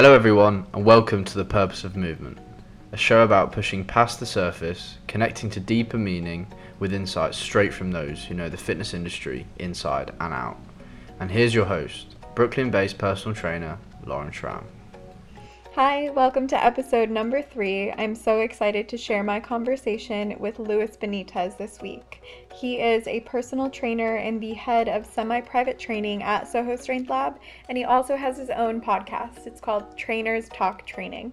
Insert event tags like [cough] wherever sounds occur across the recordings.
Hello, everyone, and welcome to The Purpose of Movement, a show about pushing past the surface, connecting to deeper meaning with insights straight from those who know the fitness industry inside and out. And here's your host, Brooklyn based personal trainer, Lauren Schramm. Hi, welcome to episode number three. I'm so excited to share my conversation with Luis Benitez this week. He is a personal trainer and the head of semi private training at Soho Strength Lab, and he also has his own podcast. It's called Trainers Talk Training,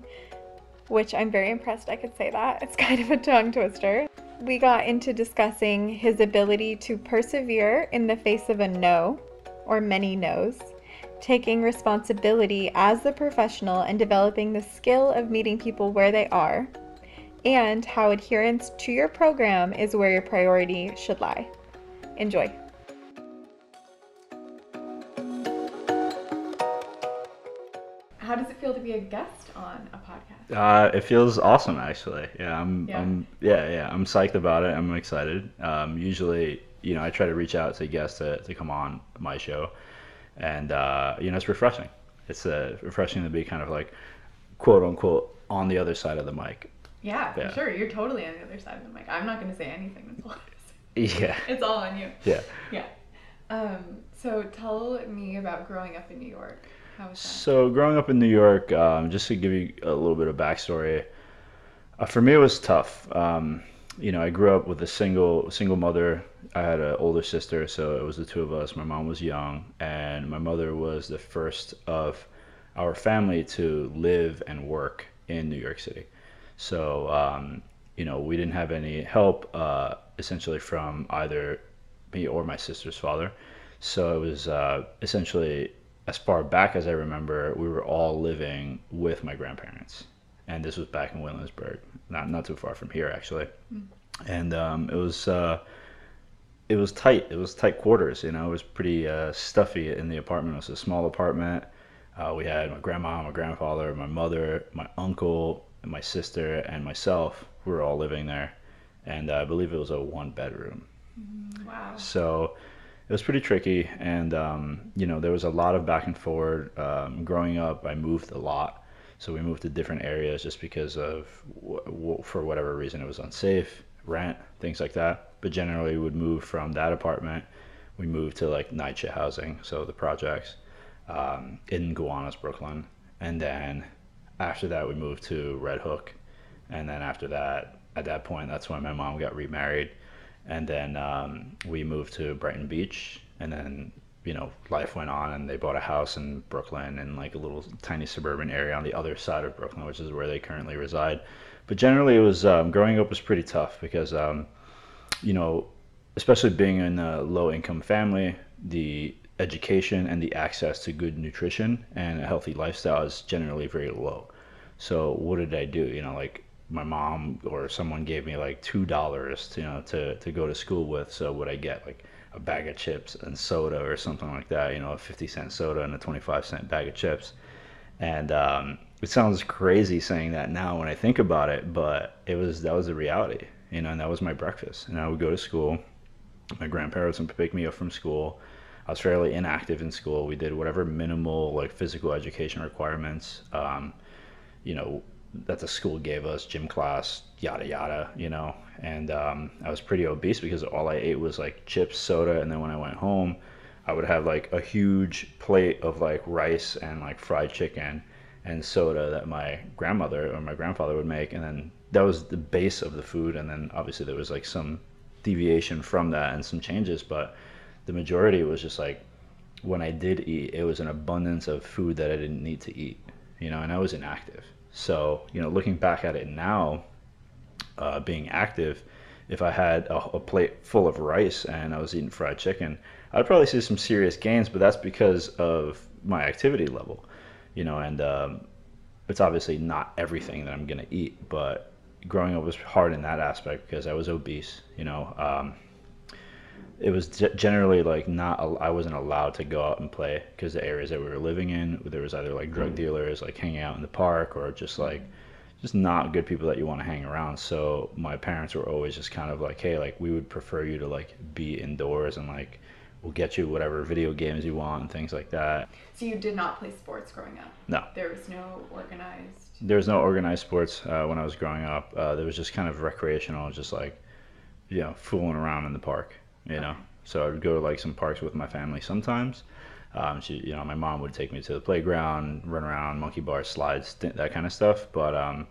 which I'm very impressed I could say that. It's [laughs] kind of a tongue twister. We got into discussing his ability to persevere in the face of a no or many no's taking responsibility as the professional and developing the skill of meeting people where they are, and how adherence to your program is where your priority should lie. Enjoy. How does it feel to be a guest on a podcast? Uh, it feels awesome, actually. Yeah, I'm, yeah. I'm, yeah, yeah, I'm psyched about it. I'm excited. Um, usually, you know, I try to reach out to guests to, to come on my show and uh, you know it's refreshing. It's uh, refreshing to be kind of like quote unquote on the other side of the mic. Yeah, for yeah. sure. You're totally on the other side of the mic. I'm not going to say anything that's [laughs] Yeah. [laughs] It's all on you. Yeah. Yeah. Um, so tell me about growing up in New York. How was that? So growing up in New York, um, just to give you a little bit of backstory, uh, for me it was tough. Um, you know, I grew up with a single single mother. I had an older sister, so it was the two of us. My mom was young, and my mother was the first of our family to live and work in New York City. So, um, you know, we didn't have any help uh, essentially from either me or my sister's father. So it was uh, essentially as far back as I remember, we were all living with my grandparents and this was back in Williamsburg, not not too far from here actually. Mm. And um, it was uh, it was tight. It was tight quarters. You know, it was pretty uh, stuffy in the apartment. It was a small apartment. Uh, we had my grandma, my grandfather, my mother, my uncle, and my sister, and myself. We were all living there, and I believe it was a one bedroom. Mm, wow. So it was pretty tricky, and um, you know there was a lot of back and forward. Um, growing up, I moved a lot. So we moved to different areas just because of, for whatever reason, it was unsafe, rent, things like that. But generally, we would move from that apartment. We moved to like NYCHA housing, so the projects um, in Gowanus, Brooklyn. And then after that, we moved to Red Hook. And then after that, at that point, that's when my mom got remarried. And then um, we moved to Brighton Beach. And then you know, life went on and they bought a house in Brooklyn in like a little tiny suburban area on the other side of Brooklyn, which is where they currently reside. But generally, it was um, growing up was pretty tough because, um, you know, especially being in a low income family, the education and the access to good nutrition and a healthy lifestyle is generally very low. So what did I do? You know, like my mom or someone gave me like two dollars, you know, to to go to school with. So what I get like a bag of chips and soda or something like that, you know, a 50 cent soda and a 25 cent bag of chips. And um, it sounds crazy saying that now when I think about it, but it was that was the reality, you know, and that was my breakfast. And I would go to school. My grandparents would pick me up from school. I was fairly inactive in school. We did whatever minimal like physical education requirements, um, you know, that the school gave us, gym class, yada yada, you know, and um, I was pretty obese because all I ate was like chips, soda, and then when I went home, I would have like a huge plate of like rice and like fried chicken and soda that my grandmother or my grandfather would make, and then that was the base of the food, and then obviously there was like some deviation from that and some changes, but the majority was just like when I did eat, it was an abundance of food that I didn't need to eat, you know, and I was inactive. So, you know, looking back at it now, uh, being active, if I had a, a, plate full of rice and I was eating fried chicken, I'd probably see some serious gains, but that's because of my activity level, you know, and um, it's obviously not everything that I'm going to eat, but growing up was hard in that aspect because I was obese, you know. Um, it was generally like not I wasn't allowed to go out and play because the areas that we were living in there was either like drug dealers like hanging out in the park or just like just not good people that you want to hang around. So my parents were always just kind of like, hey, like we would prefer you to like be indoors and like we'll get you whatever video games you want and things like that. So you did not play sports growing up? No. There was no organized. There was no organized sports uh, when I was growing up. Uh, there was just kind of recreational, just like, you know, fooling around in the park, you know. So I would go to like some parks with my family sometimes. Um, she, you know, my mom would take me to the playground, run around, monkey bars, slides, th- that kind of stuff. But um,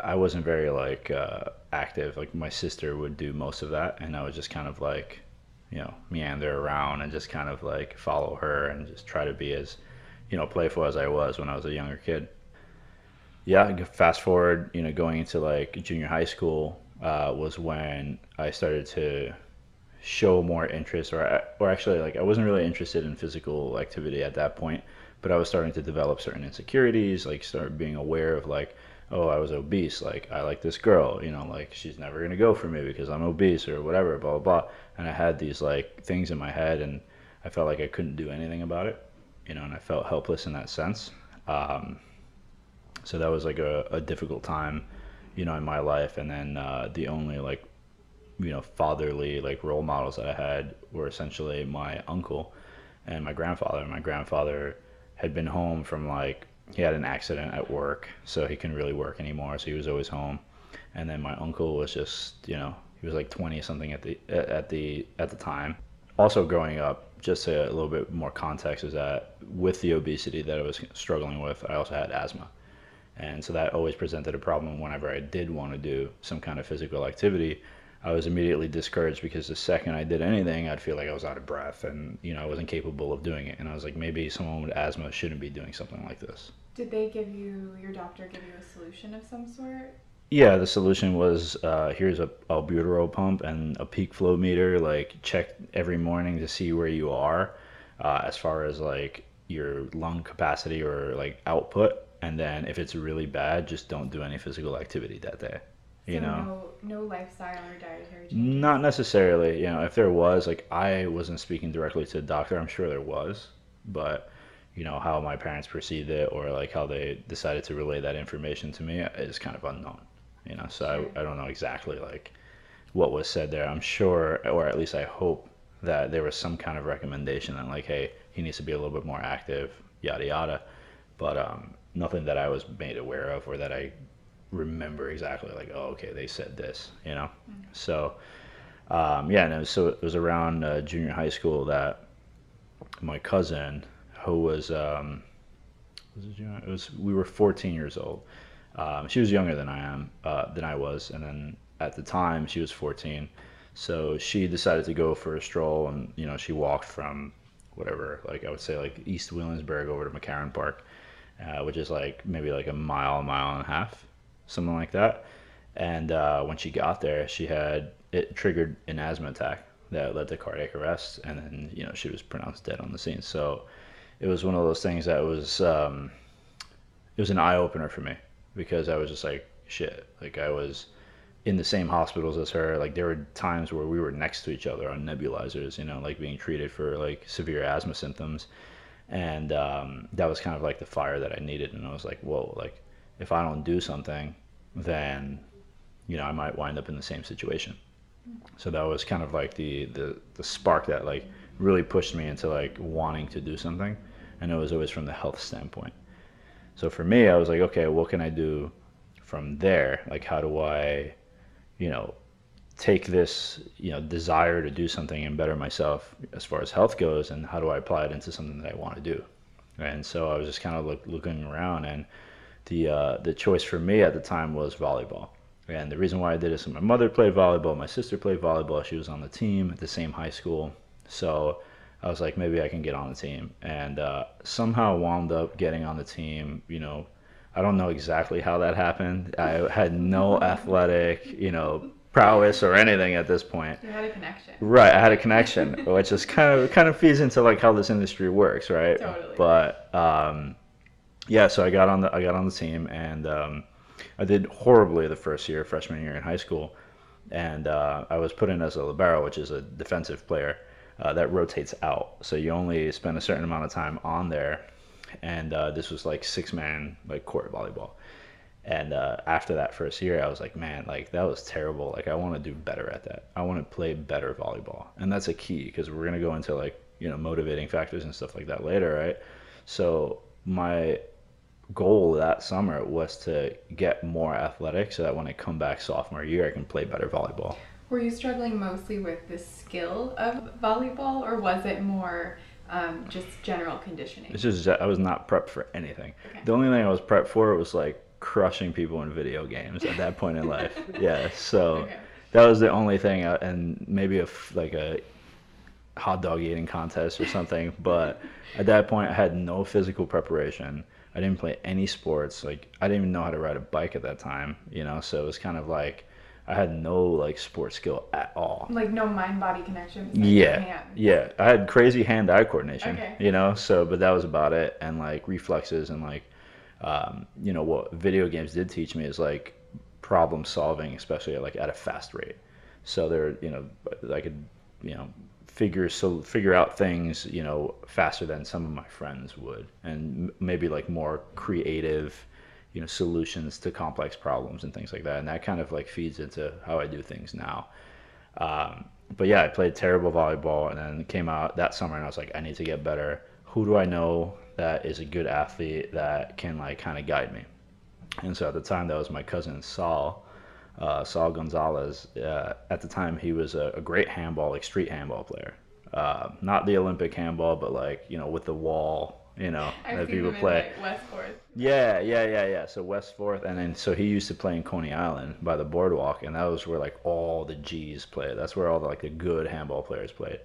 I wasn't very like uh, active. Like my sister would do most of that, and I was just kind of like, you know, meander around and just kind of like follow her and just try to be as, you know, playful as I was when I was a younger kid. Yeah, fast forward, you know, going into like junior high school uh, was when I started to show more interest, or or actually like I wasn't really interested in physical activity at that point, but I was starting to develop certain insecurities, like start being aware of like, oh, I was obese, like I like this girl, you know, like she's never gonna go for me because I'm obese or whatever, blah blah blah, and I had these like things in my head, and I felt like I couldn't do anything about it, you know, and I felt helpless in that sense. Um, so that was like a, a difficult time, you know, in my life, and then uh, the only like you know fatherly like role models that I had were essentially my uncle and my grandfather. My grandfather had been home from like he had an accident at work, so he couldn't really work anymore. So he was always home. And then my uncle was just you know he was like 20 something at the at the at the time. Also growing up, just a, little bit more context is that with the obesity that I was struggling with, I also had asthma. And so that always presented a problem whenever I did want to do some kind of physical activity. I was immediately discouraged because the second I did anything, I'd feel like I was out of breath and, you know, I wasn't capable of doing it. And I was like, maybe someone with asthma shouldn't be doing something like this. Did they give you your doctor give you a solution of some sort? Yeah, the solution was uh, here's a albuterol pump and a peak flow meter. Like, check every morning to see where you are uh, as far as like your lung capacity or like output. And then if it's really bad, just don't do any physical activity that day. You so know? no no lifestyle or dietary changes. Not necessarily. You know, if there was, like, I wasn't speaking directly to the doctor. I'm sure there was, but you know how my parents perceived it or like how they decided to relay that information to me is kind of unknown. You know, so. I, I don't know exactly like what was said there. I'm sure, or at least I hope that there was some kind of recommendation that like, hey, he needs to be a little bit more active, yada yada. But um, nothing that I was made aware of or that I remember exactly like oh okay they said this you know so um, yeah no so it was around uh, junior high school that my cousin who was um, was it, junior? it was we were 14 years old um, she was younger than I am uh, than I was and then at the time she was 14 so she decided to go for a stroll and you know she walked from whatever like I would say like East Williamsburg over to McCarren Park uh, which is like maybe like a mile, mile and a half, something like that. And uh, when she got there, she had it triggered an asthma attack that led to cardiac arrest, and then you know she was pronounced dead on the scene. So it was one of those things that was um, it was an eye opener for me because I was just like shit, like I was in the same hospitals as her. Like there were times where we were next to each other on nebulizers, you know, like being treated for like severe asthma symptoms and um, that was kind of like the fire that I needed. And I was like, whoa, like if I don't do something, then you know I might wind up in the same situation. So that was kind of like the the the spark that like really pushed me into like wanting to do something, and it was always from the health standpoint. So for me, I was like, okay, what can I do from there? Like, how do I, you know, take this you know desire to do something and better myself as far as health goes and how do i apply it into something that i want to do? And so i was just kind of look, looking around and the uh, the choice for me at the time was volleyball. And the reason why i did is my mother played volleyball my sister played volleyball she was on the team at the same high school. So i was like maybe i can get on the team and uh, somehow wound up getting on the team you know i don't know exactly how that happened i had no [laughs] athletic you know prowess or anything at this point. You had a connection. Right, I had a [laughs] connection, which is kind of kind of feeds into like how this industry works, right? Totally. But um, yeah, so I got on the I got on the team, and um, I did horribly the first year, freshman year in high school, and uh, I was put in as a libero, which is a defensive player uh, that rotates out. So you only spend a certain amount of time on there, and uh, this was like six man like court volleyball And uh, after that first year, I was like, man, like that was terrible. Like I want to do better at that. I want to play better volleyball, and that's a key because we're gonna go into like you know motivating factors and stuff like that later, right? So my goal that summer was to get more athletic so that when I come back sophomore year, I can play better volleyball. Were you struggling mostly with the skill of volleyball, or was it more um, just general conditioning? It's just I was not prepped for anything. Okay. The only thing I was prepped for was like crushing people in video games at that point in life. [laughs] Yeah, so Okay. that was the only thing, uh, and maybe a like a hot dog eating contest or something. [laughs] But at that point, I had no physical preparation. I didn't play any sports. Like I didn't even know how to ride a bike at that time. You know, so it was kind of like I had no like sports skill at all. Like no mind body connection. your Yeah, hand. yeah. I had crazy hand-eye coordination. Okay. You know, so but that was about it, and like reflexes and like, um, you know, what video games did teach me is like problem solving, especially like at a fast rate. So there, you know, I could, you know, figure so figure out things, you know, faster than some of my friends would, and m- maybe like more creative, you know, solutions to complex problems and things like that. And that kind of like feeds into how I do things now. Um, but yeah, I played terrible volleyball and then came out that summer and I was like, I need to get better. Who do I know that is a good athlete that can like kind of guide me? And so at the time, that was my cousin Saul, uh, Saul Gonzalez. Uh, at the time, he was a, a great handball, like street handball player. Uh, not the Olympic handball, but like you know, with the wall, you know, I've that people play. like West Fourth. Yeah, yeah, yeah, yeah. So West Fourth, and then so he used to play in Coney Island by the boardwalk, and that was where like all the G's played. That's where all the like the good handball players played.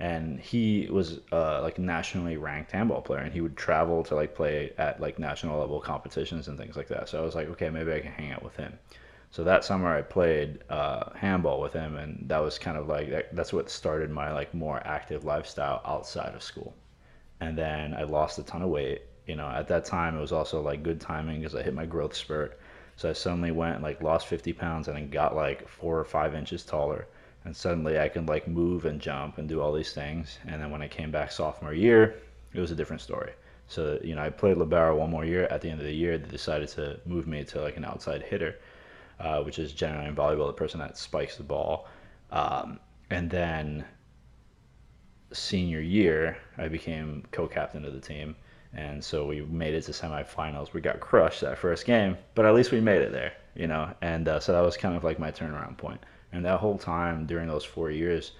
And he was uh, like nationally ranked handball player, and he would travel to like play at like national level competitions and things like that. So I was like, okay, maybe I can hang out with him. So that summer I played uh, handball with him, and that was kind of like that, that's what started my like more active lifestyle outside of school and then I lost a ton of weight. You know, at that time it was also like good timing because I hit my growth spurt. So I suddenly went like lost 50 pounds and then got like four or five inches taller. And suddenly I can like move and jump and do all these things. And then when I came back sophomore year, it was a different story. So you know, I played libero one more year. At the end of the year, they decided to move me to like an outside hitter, uh, which is generally in volleyball the person that spikes the ball. Um, and then senior year, I became co-captain of the team, and so we made it to semifinals. We got crushed that first game, but at least we made it there, you know. And uh, so that was kind of like my turnaround point. And that whole time during those four years,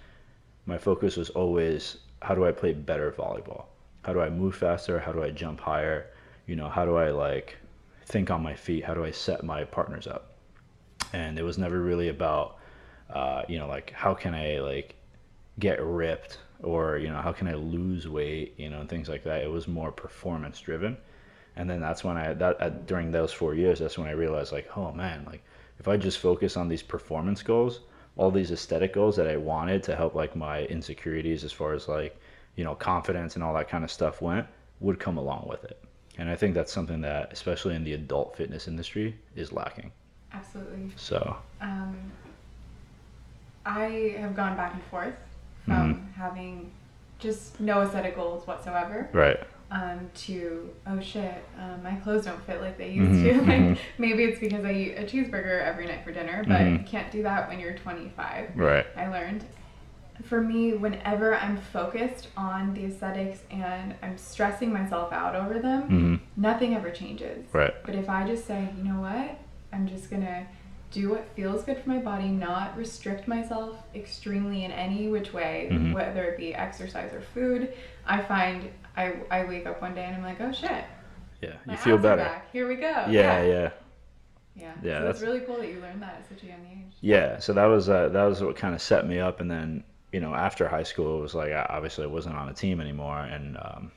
my focus was always how do I play better volleyball? How do I move faster? How do I jump higher? You know, how do I like think on my feet? How do I set my partners up? And it was never really about, uh, you know, like how can I like get ripped or you know how can I lose weight, you know, and things like that. It was more performance driven. And then that's when I that at, during those four years, that's when I realized like, oh man, like if I just focus on these performance goals, all these aesthetic goals that I wanted to help like my insecurities as far as like you know confidence and all that kind of stuff went would come along with it. And I think that's something that especially in the adult fitness industry is lacking. Absolutely. So Um, I have gone back and forth from having just no aesthetic goals whatsoever right, um, to oh shit, um, my clothes don't fit like they used Mhm, to. [laughs] Like mhm. maybe it's because I eat a cheeseburger every night for dinner, but Mhm. you can't do that when you're 25. right, I learned. For me, whenever I'm focused on the aesthetics and I'm stressing myself out over them, hmm nothing ever changes. right, But if I just say, you know what, I'm just gonna do what feels good for my body, not restrict myself extremely in any which way, Mhm. whether it be exercise or food, I find I, I wake up one day and I'm like, oh shit, yeah, you feel better. Here we go. Yeah, yeah. yeah. Yeah, Yeah, so that's- it's really cool that you learned that at such a young age. Yeah, so that was uh, that was what kind of set me up, and then you know after high school it was like I, obviously I wasn't on a team anymore, and um,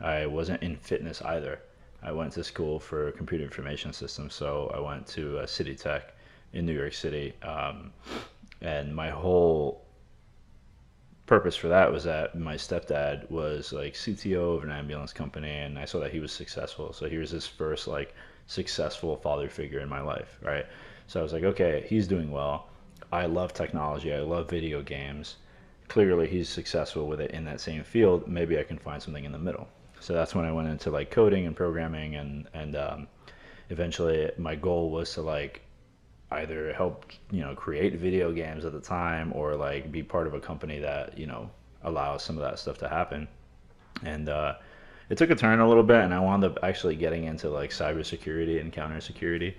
I wasn't in fitness either. I went to school for computer information systems, so I went to uh, City Tech in New York City, um, and my whole purpose for that was that my stepdad was like CTO of an ambulance company, and I saw that he was successful. So he was his first like successful father figure in my life, right? So I was like, okay, he's doing well. I love technology. I love video games. Clearly, he's successful with it in that same field. Maybe I can find something in the middle. So that's when I went into like coding and programming and and um, eventually my goal was to like either help you know create video games at the time or like be part of a company that you know allows some of that stuff to happen. And uh, it took a turn a little bit and i wound up actually getting into like cybersecurity and counter security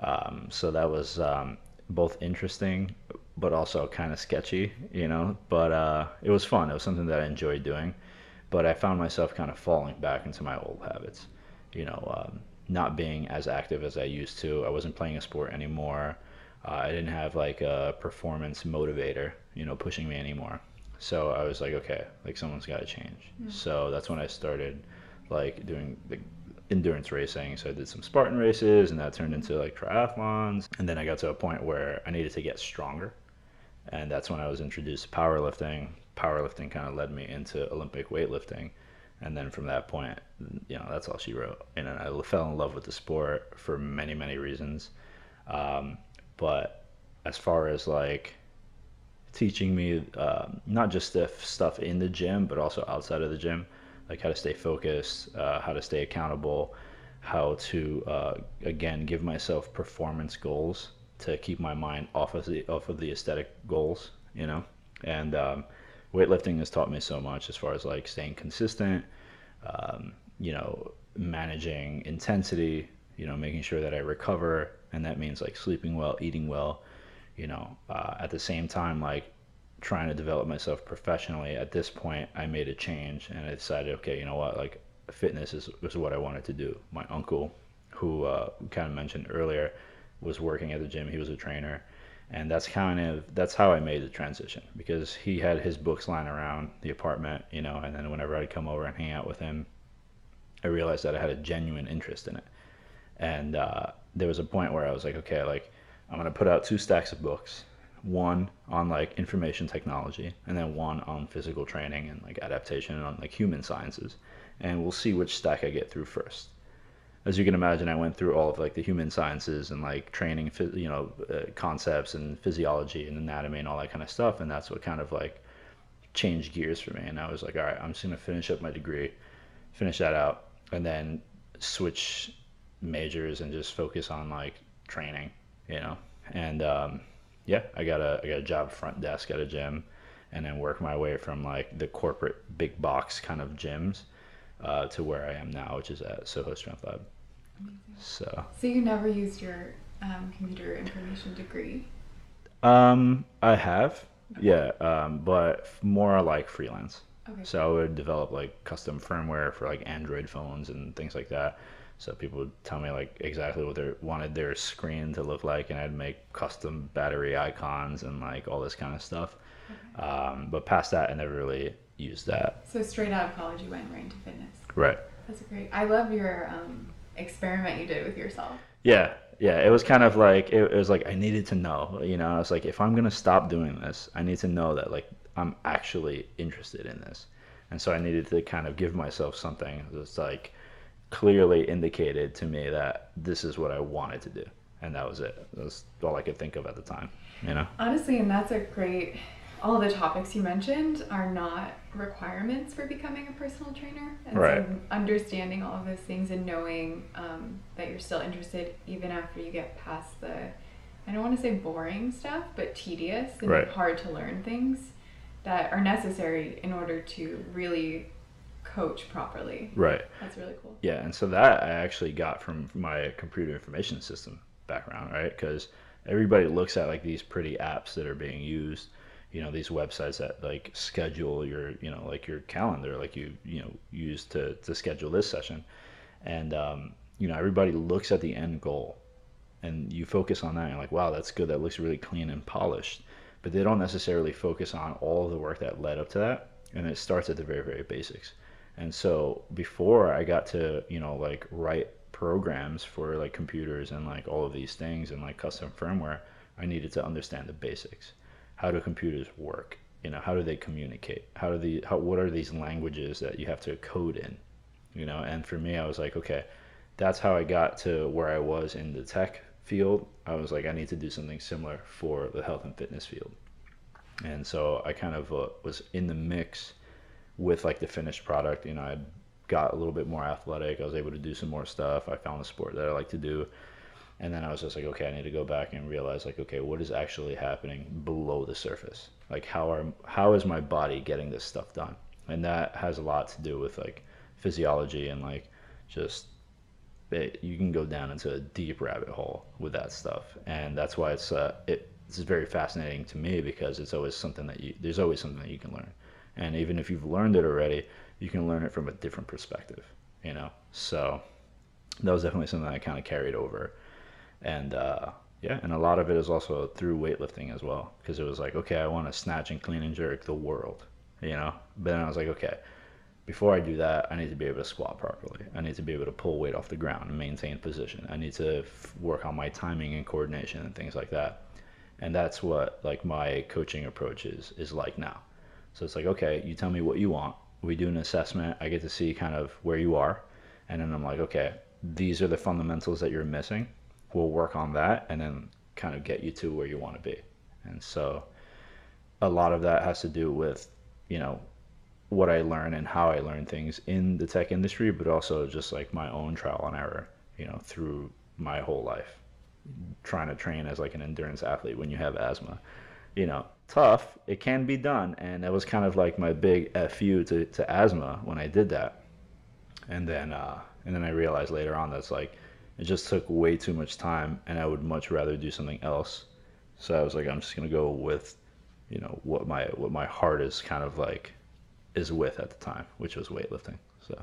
um, so that was um, both interesting but also kind of sketchy you know? But uh, it was fun. It was something that i enjoyed doing. But i found myself kind of falling back into my old habits you know um, not being as active as I used to. I wasn't playing a sport anymore. Uh, I didn't have like a performance motivator, you know, pushing me anymore. So I was like, okay, like someone's got to change. Mm. So that's when I started like doing the endurance racing. So I did some Spartan races, and that turned into like triathlons. And then I got to a point where I needed to get stronger, and that's when I was introduced to powerlifting. Powerlifting kind of led me into Olympic weightlifting and then from that point, you know, that's all she wrote. And I fell in love with the sport for many, many reasons. Um, but as far as like teaching me um, not just the stuff in the gym, but also outside of the gym, like how to stay focused, uh, how to stay accountable, how to uh, again give myself performance goals to keep my mind off of the off of the aesthetic goals, you know, and um, weightlifting has taught me so much as far as like staying consistent, um, you know, managing intensity, you know, making sure that I recover, and that means like sleeping well, eating well, you know, uh, at the same time, like trying to develop myself professionally. At this point, I made a change and I decided, okay, you know what, like fitness is, is what I wanted to do. My uncle, who uh, kind of mentioned earlier, was working at the gym. He was a trainer and that's kind of that's how I made the transition because he had his books lying around the apartment, you know, and then whenever I'd come over and hang out with him, I realized that I had a genuine interest in it, and uh, there was a point where I was like, okay, like I'm gonna put out two stacks of books, one on like information technology, and then one on physical training and like adaptation and on like human sciences, and we'll see which stack I get through first as you can imagine, I went through all of like the human sciences and like training, you know, uh, concepts and physiology and anatomy and all that kind of stuff. And that's what kind of like changed gears for me. And I was like, all right, I'm just gonna finish up my degree, finish that out, and then switch majors and just focus on like training, you know. And um, yeah, I got a I got a job front desk at a gym, and then work my way from like the corporate big box kind of gyms uh, to where I am now, which is at Soho Strength Lab. Amazing. So. So you never used your um, computer information degree? Um, I have, okay. yeah, um, but more like freelance. Okay. So I would develop like custom firmware for like Android phones and things like that. So people would tell me like exactly what they wanted their screen to look like, and I'd make custom battery icons and like all this kind of stuff. Okay. Um, but past that, I never really use that. So straight out of college, you went right into fitness. Right. That's great. I love your um, experiment you did with yourself. Yeah, yeah. It was kind of like it, it was like I needed to know. You know, I was like, if I'm gonna stop doing this, I need to know that like I'm actually interested in this, and so I needed to kind of give myself something that's like clearly indicated to me that this is what I wanted to do, and that was it. That's all I could think of at the time. You know. Honestly, and that's a great all the topics you mentioned are not requirements for becoming a personal trainer. And right. so understanding all of those things and knowing um, that you're still interested even after you get past the, I don't want to say boring stuff, but tedious and right. hard to learn things that are necessary in order to really coach properly. Right. That's really cool. Yeah, and so that I actually got from my computer information system background, right? Because everybody looks at like these pretty apps that are being used you know these websites that like schedule your you know like your calendar like you you know use to to schedule this session. And um, you know everybody looks at the end goal and you focus on that and you're like wow that's good. That looks really clean and polished. But they don't necessarily focus on all the work that led up to that and it starts at the very very basics. And so before i got to you know like write programs for like computers and like all of these things and like custom firmware i needed to understand the basics how do computers work? You know, how do they communicate? How do the how, what are these languages that you have to code in? You know, and for me, I was like, okay, that's how I got to where I was in the tech field. I was like, I need to do something similar for the health and fitness field. And so I kind of uh, was in the mix with like the finished product. You know, I'd got a little bit more athletic. I was able to do some more stuff. I found a sport that I like to do. And then I was just like, okay, I need to go back and realize like, okay, what is actually happening below the surface? Like how are how is my body getting this stuff done? And that has a lot to do with like physiology and like just it, you can go down into a deep rabbit hole with that stuff. And that's why it's uh, it it's very fascinating to me because it's always something that you there's always something that you can learn. And even if you've learned it already, you can learn it from a different perspective, you know? So that was definitely something I kind of carried over. And uh, yeah, and a lot of it is also through weightlifting as well, because it was like, okay, I want to snatch and clean and jerk the world, you know? But then I was like, okay, before I do that, I need to be able to squat properly. I need to be able to pull weight off the ground and maintain position. I need to f- work on my timing and coordination and things like that. And that's what like my coaching approach is is like now. So it's like, okay, you tell me what you want. We do an assessment. I get to see kind of where you are. And then I'm like, okay, these are the fundamentals that you're missing. We'll work on that and then kind of get you to where you want to be. And so a lot of that has to do with, you know, what I learn and how I learn things in the tech industry, but also just like my own trial and error, you know, through my whole life. Trying to train as like an endurance athlete when you have asthma you know, tough. It can be done, and that was kind of like my big fu to, to asthma when I did that. And then uh, and then I realized later on that's like it just took way too much time, and I would much rather do something else. So I was like, I'm just gonna go with, you know, what my what my heart is kind of like is with at the time, which was weightlifting. So.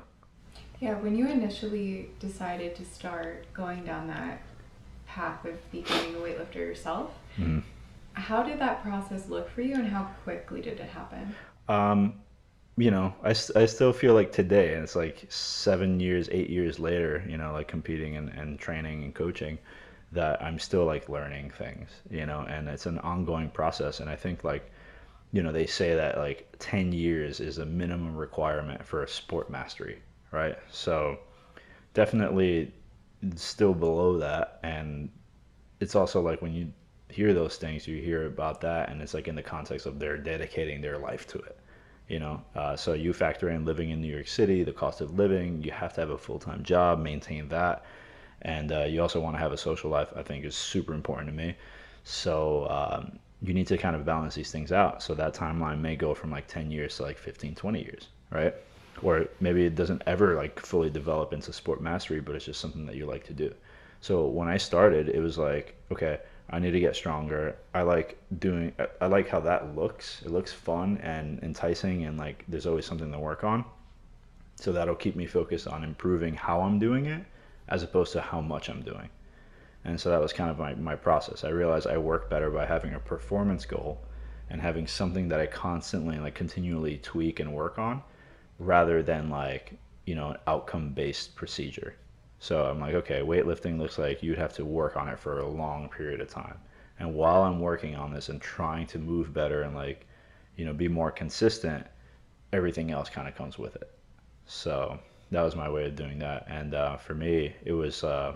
Yeah, when you initially decided to start going down that path of becoming a weightlifter yourself, mm-hmm how did that process look for you and how quickly did it happen? Um, you know, I, I still feel like today, and it's like seven years, eight years later, you know, like competing and, and training and coaching, that I'm still like learning things, you know, and it's an ongoing process. And I think like, you know, they say that like 10 years is a minimum requirement for a sport mastery, right? So definitely still below that. And it's also like when you hear those things, you hear about that, and it's like in the context of they're dedicating their life to it. You know, uh, so you factor in living in New York City, the cost of living. You have to have a full time job, maintain that, and uh, you also want to have a social life. I think is super important to me. So um, you need to kind of balance these things out. So that timeline may go from like 10 years to like 15, 20 years, right? Or maybe it doesn't ever like fully develop into sport mastery, but it's just something that you like to do. So when I started, it was like, okay, I need to get stronger. I like doing. I like how that looks. It looks fun and enticing, and like there's always something to work on. So that'll keep me focused on improving how I'm doing it, as opposed to how much I'm doing. And so that was kind of my, my process. I realized I work better by having a performance goal and having something that I constantly like continually tweak and work on, rather than like you know an outcome based procedure. So I'm like, okay, weightlifting looks like you'd have to work on it for a long period of time. And while I'm working on this and trying to move better and like, you know, be more consistent, everything else kind of comes with it. So that was my way of doing that. And uh, for me, it was uh,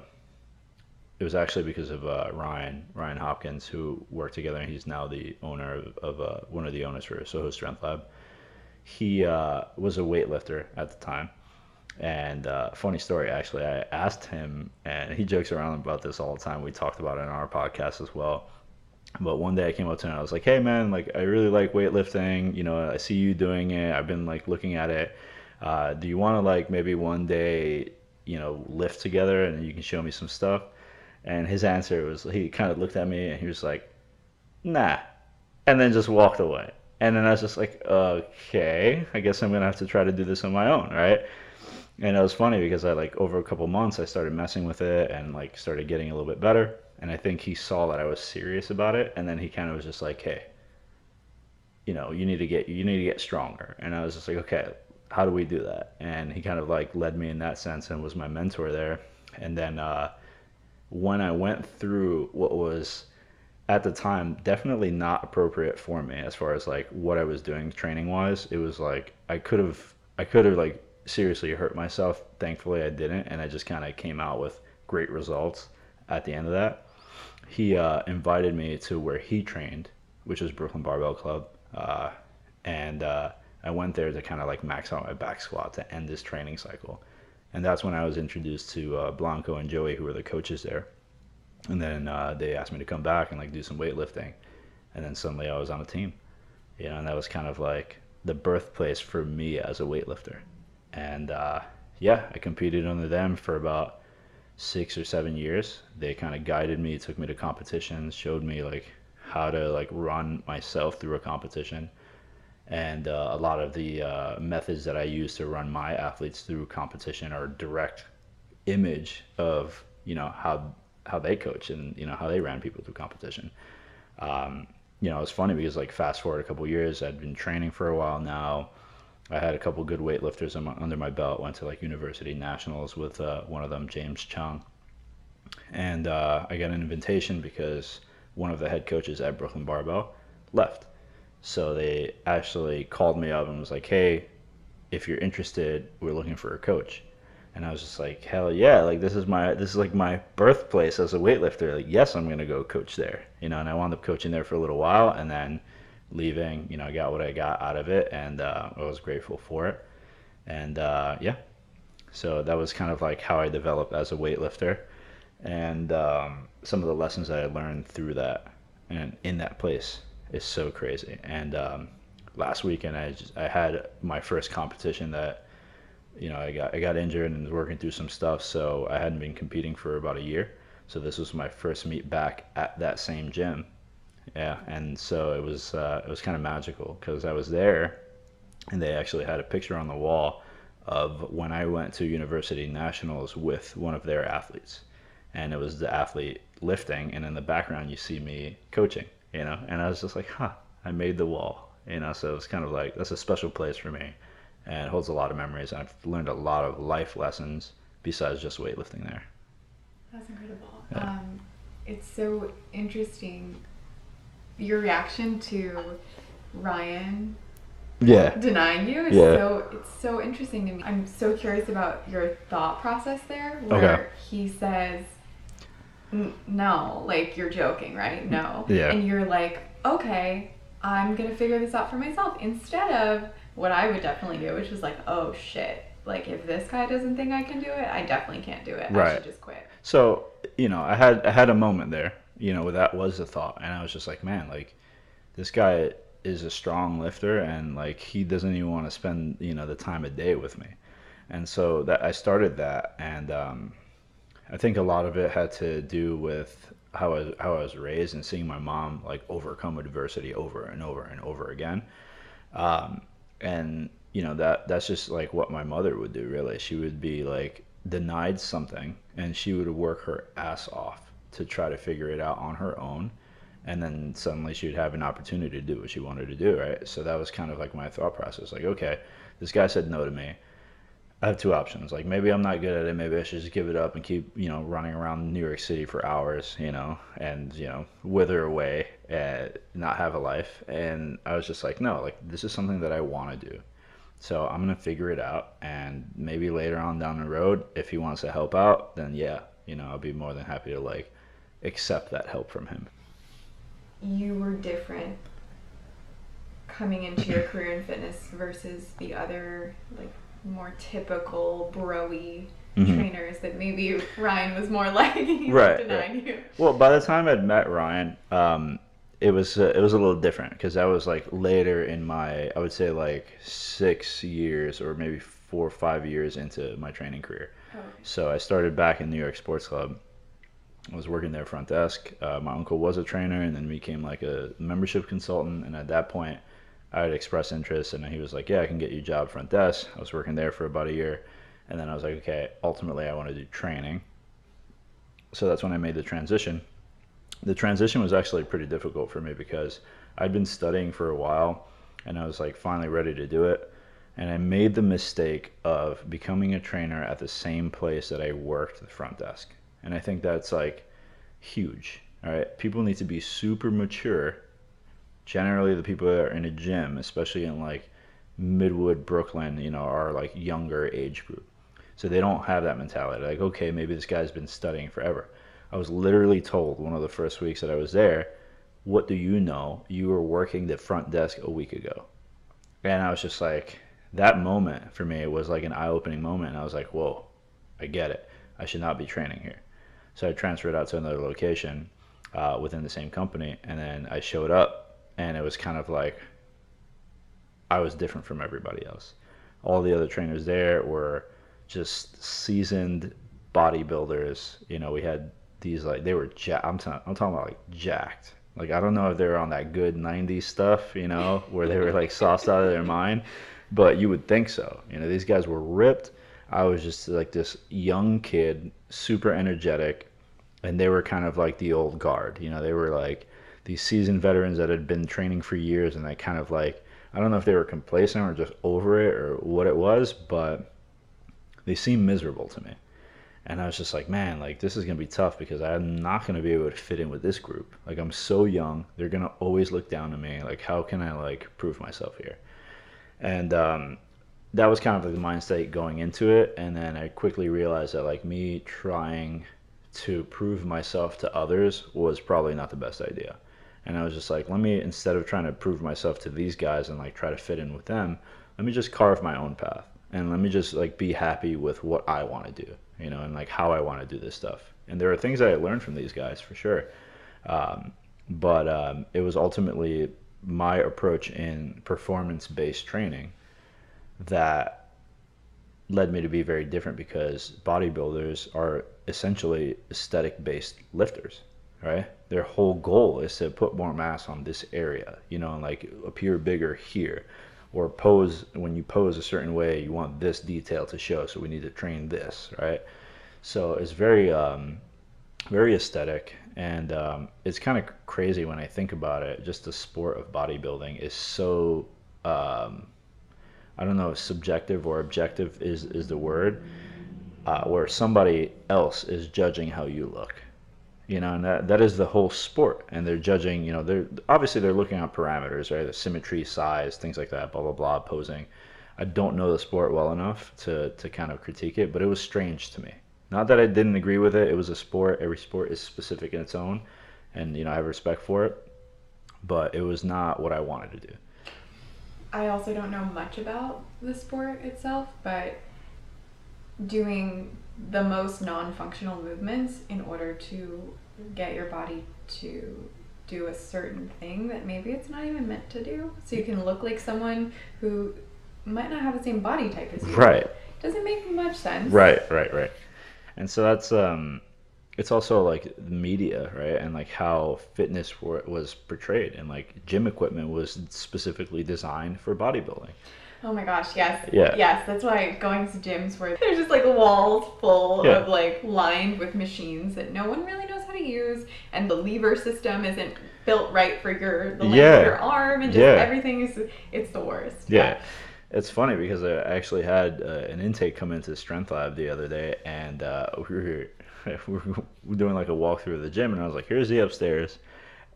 it was actually because of uh, Ryan Ryan Hopkins, who worked together, and he's now the owner of, of uh, one of the owners for Soho Strength Lab. He uh, was a weightlifter at the time and uh, funny story, actually, I asked him, and he jokes around about this all the time. We talked about it in our podcast as well. But one day I came up to him, I was like, "Hey, man, like I really like weightlifting. You know, I see you doing it. I've been like looking at it. Uh, do you want to like maybe one day, you know, lift together and you can show me some stuff?" And his answer was, he kind of looked at me and he was like, "Nah," and then just walked away. And then I was just like, "Okay, I guess I'm gonna have to try to do this on my own, right?" And it was funny because I like over a couple months I started messing with it and like started getting a little bit better. And I think he saw that I was serious about it, and then he kind of was just like, "Hey, you know, you need to get you need to get stronger." And I was just like, "Okay, how do we do that?" And he kind of like led me in that sense and was my mentor there. And then uh, when I went through what was at the time definitely not appropriate for me as far as like what I was doing training wise, it was like I could have I could have like seriously hurt myself. Thankfully, I didn't, and I just kind of came out with great results at the end of that. He uh, invited me to where he trained, which was Brooklyn Barbell Club, uh, and uh, I went there to kind of like max out my back squat to end this training cycle. And that's when I was introduced to uh, Blanco and Joey, who were the coaches there. And then uh, they asked me to come back and like do some weightlifting. And then suddenly I was on a team, you know, and that was kind of like the birthplace for me as a weightlifter. And uh, yeah, I competed under them for about six or seven years. They kind of guided me, took me to competitions, showed me like how to like run myself through a competition and uh, a lot of the uh, methods that I use to run my athletes through competition are direct image of you know how how they coach and you know how they ran people through competition. Um, you know, it's funny because like fast forward a couple years, I'd been training for a while now. I had a couple good weightlifters under my belt. Went to like university nationals with uh, one of them, James Chung, and uh, I got an invitation because one of the head coaches at Brooklyn Barbell left so they actually called me up and was like, "Hey, if you're interested, we're looking for a coach." And I was just like, "Hell yeah! Like this is my this is like my birthplace as a weightlifter. Like yes, I'm gonna go coach there." You know, and I wound up coaching there for a little while, and then leaving. You know, I got what I got out of it, and uh, I was grateful for it. And uh, yeah, so that was kind of like how I developed as a weightlifter, and um, some of the lessons that I learned through that and in that place is so crazy. And um, last weekend, I just I had my first competition that you know I got I got injured and was working through some stuff, so I hadn't been competing for about a year. So this was my first meet back at that same gym. Yeah, and so it was uh, it was kind of magical because I was there, and they actually had a picture on the wall of when I went to University Nationals with one of their athletes, and it was the athlete lifting, and in the background you see me coaching you know. And I was just like, huh, I made the wall, you know. So it's kind of like that's a special place for me, and it holds a lot of memories. I've learned a lot of life lessons besides just weightlifting there. That's incredible. Yeah. Um, it's so interesting. Your reaction to Ryan yeah denying you is yeah. so it's so interesting to me. I'm so curious about your thought process there where okay. he says no, like you're joking, right? No. Yeah. And you're like, okay, I'm gonna figure this out for myself instead of what I would definitely do, which was like, oh shit, like if this guy doesn't think I can do it, I definitely can't do it. Right. I should just quit. So you know, I had I had a moment there, you know, that was the thought, and I was just like, man, like this guy is a strong lifter, and like he doesn't even want to spend you know the time of day with me, and so that I started that, and um, I think a lot of it had to do with how I, how I was raised and seeing my mom like overcome adversity over and over and over again. Um, and you know that that's just like what my mother would do. Really, she would be like denied something, and she would work her ass off to try to figure it out on her own. And then suddenly she would have an opportunity to do what she wanted to do, right? So that was kind of like my thought process. Like, okay, this guy said no to me I have two options. Like maybe I'm not good at it. Maybe I should just give it up and keep you know running around New York City for hours, you know, and you know wither away and not have a life. And I was just like, no, like this is something that I want to do. So I'm gonna figure it out, and maybe later on down the road, if he wants to help out, then yeah, you know, I'll be more than happy to like accept that help from him. You were different coming into your career in fitness versus the other like more typical broy mm-hmm. trainers that maybe Ryan was more [laughs] like right, denying right. you. Well, by the time I'd met Ryan, um, it was uh, it was a little different because that was like later in my I would say like six years or maybe four or five years into my training career. Oh, okay. So I started back in New York Sports Club. I was working there front desk. Uh, my uncle was a trainer and then became like a membership consultant. And at that point, I had expressed interest, and he was like, "Yeah, I can get you a job front desk." I was working there for about a year, and then I was like, "Okay, ultimately, I want to do training." So that's when I made the transition. The transition was actually pretty difficult for me because I'd been studying for a while, and I was like finally ready to do it. And I made the mistake of becoming a trainer at the same place that I worked the front desk. And I think that's like huge. All right. People need to be super mature generally the people that are in a gym, especially in like Midwood, Brooklyn, you know, are like younger age group. So they don't have that mentality. Like, okay, maybe this guy's been studying forever. I was literally told one of the first weeks that I was there, what do you know? You were working the front desk a week ago. And I was just like, that moment for me was like an eye opening moment. And I was like, whoa, I get it. I should not be training here. So I transferred out to another location uh, within the same company. And then I showed up, and it was kind of like I was different from everybody else. All the other trainers there were just seasoned bodybuilders. You know, we had these like they were ja- I'm, t- I'm talking about like jacked. Like I don't know if they were on that good '90s stuff, you know, where they were like sauced out of their mind, but you would think so. You know, these guys were ripped. I was just like this young kid, super energetic, and they were kind of like the old guard. You know, they were like these seasoned veterans that had been training for years, and they kind of like I don't know if they were complacent or just over it or what it was, but they seemed miserable to me. And I was just like, man, like this is gonna be tough because I'm not gonna be able to fit in with this group. Like I'm so young, they're gonna always look down to me. Like how can I like prove myself here? And um, that was kind of like the mind state going into it. And then I quickly realized that like me trying to prove myself to others was probably not the best idea. And I was just like, let me instead of trying to prove myself to these guys and like try to fit in with them, let me just carve my own path and let me just like be happy with what I want to do, you know, and like how I want to do this stuff. And there are things that I learned from these guys for sure. Um, but um, it was ultimately my approach in performance based training that led me to be very different because bodybuilders are essentially aesthetic based lifters, right? Their whole goal is to put more mass on this area, you know, and like appear bigger here. Or pose when you pose a certain way, you want this detail to show, so we need to train this, right? So it's very, um, very aesthetic, and um, it's kind of crazy when I think about it. Just the sport of bodybuilding is so um, I don't know if subjective or objective is is the word, uh, where somebody else is judging how you look. You know, and that, that is the whole sport. And they're judging, you know, they're obviously they're looking at parameters, right? The symmetry, size, things like that, blah blah blah, posing. I don't know the sport well enough to to kind of critique it, but it was strange to me. Not that I didn't agree with it. It was a sport. Every sport is specific in its own, and you know I have respect for it. But it was not what I wanted to do. I also don't know much about the sport itself, but doing the most non-functional movements in order to get your body to do a certain thing that maybe it's not even meant to do so you can look like someone who might not have the same body type as you Right. doesn't make much sense Right, right, right. And so that's um it's also like media, right? And like how fitness wa- was portrayed and like gym equipment was specifically designed for bodybuilding. oh my gosh yes Yeah. yes that's why going to gyms where there's just like walls full Yeah. of like lined with machines that no one really knows how to use and the lever system isn't built right for your the length Yeah. of your arm and just Yeah. everything is it's the worst Yeah. It's funny because I actually had uh, an intake come into Strength Lab the other day, and uh, we were we [laughs] were doing like a walkthrough of the gym, and I was like, "Here's the upstairs,"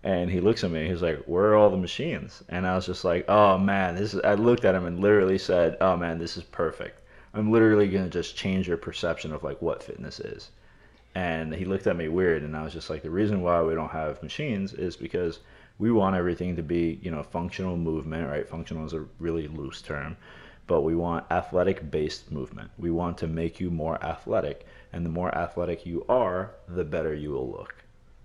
and he looks at me, he's like, "Where are all the machines?" And I was just like, "Oh man, this is." I looked at him and literally said, "Oh man, this is perfect. I'm literally gonna just change your perception of like what fitness is." And he looked at me weird, and I was just like, "The reason why we don't have machines is because." we want everything to be you know functional movement right functional is a really loose term but we want athletic based movement we want to make you more athletic and the more athletic you are the better you will look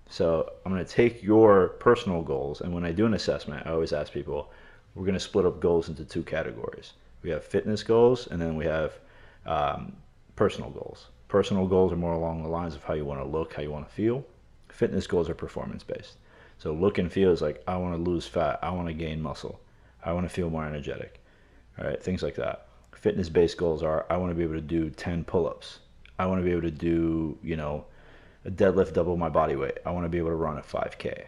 so i'm going to take your personal goals and when i do an assessment i always ask people we're going to split up goals into two categories we have fitness goals and then we have um, personal goals personal goals are more along the lines of how you want to look how you want to feel fitness goals are performance based so look and feel is like I want to lose fat, I want to gain muscle, I want to feel more energetic. All right, things like that. Fitness based goals are I want to be able to do 10 pull-ups. I want to be able to do, you know, a deadlift double my body weight. I want to be able to run a 5k.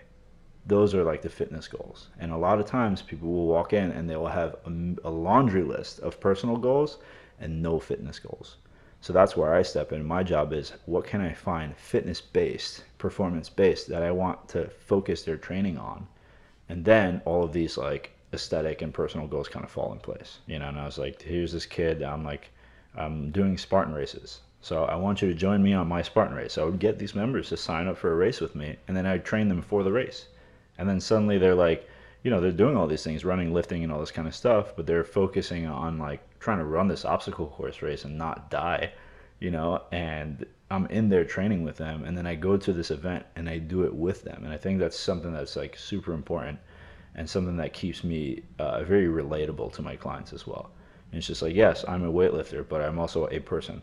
Those are like the fitness goals. And a lot of times people will walk in and they will have a, laundry list of personal goals and no fitness goals. So that's where I step in. My job is what can I find fitness based, performance based that I want to focus their training on. And then all of these like aesthetic and personal goals kind of fall in place. You know, and I was like, here's this kid, I'm like, I'm doing Spartan races. So I want you to join me on my Spartan race. I would get these members to sign up for a race with me and then I'd train them for the race. And then suddenly they're like, you know, they're doing all these things, running, lifting, and all this kind of stuff, but they're focusing on like trying to run this obstacle course race and not die, you know, and I'm in there training with them, and then I go to this event and I do it with them, and I think that's something that's like super important and something that keeps me uh, very relatable to my clients as well. And it's just like, yes, I'm a weightlifter, but I'm also a person.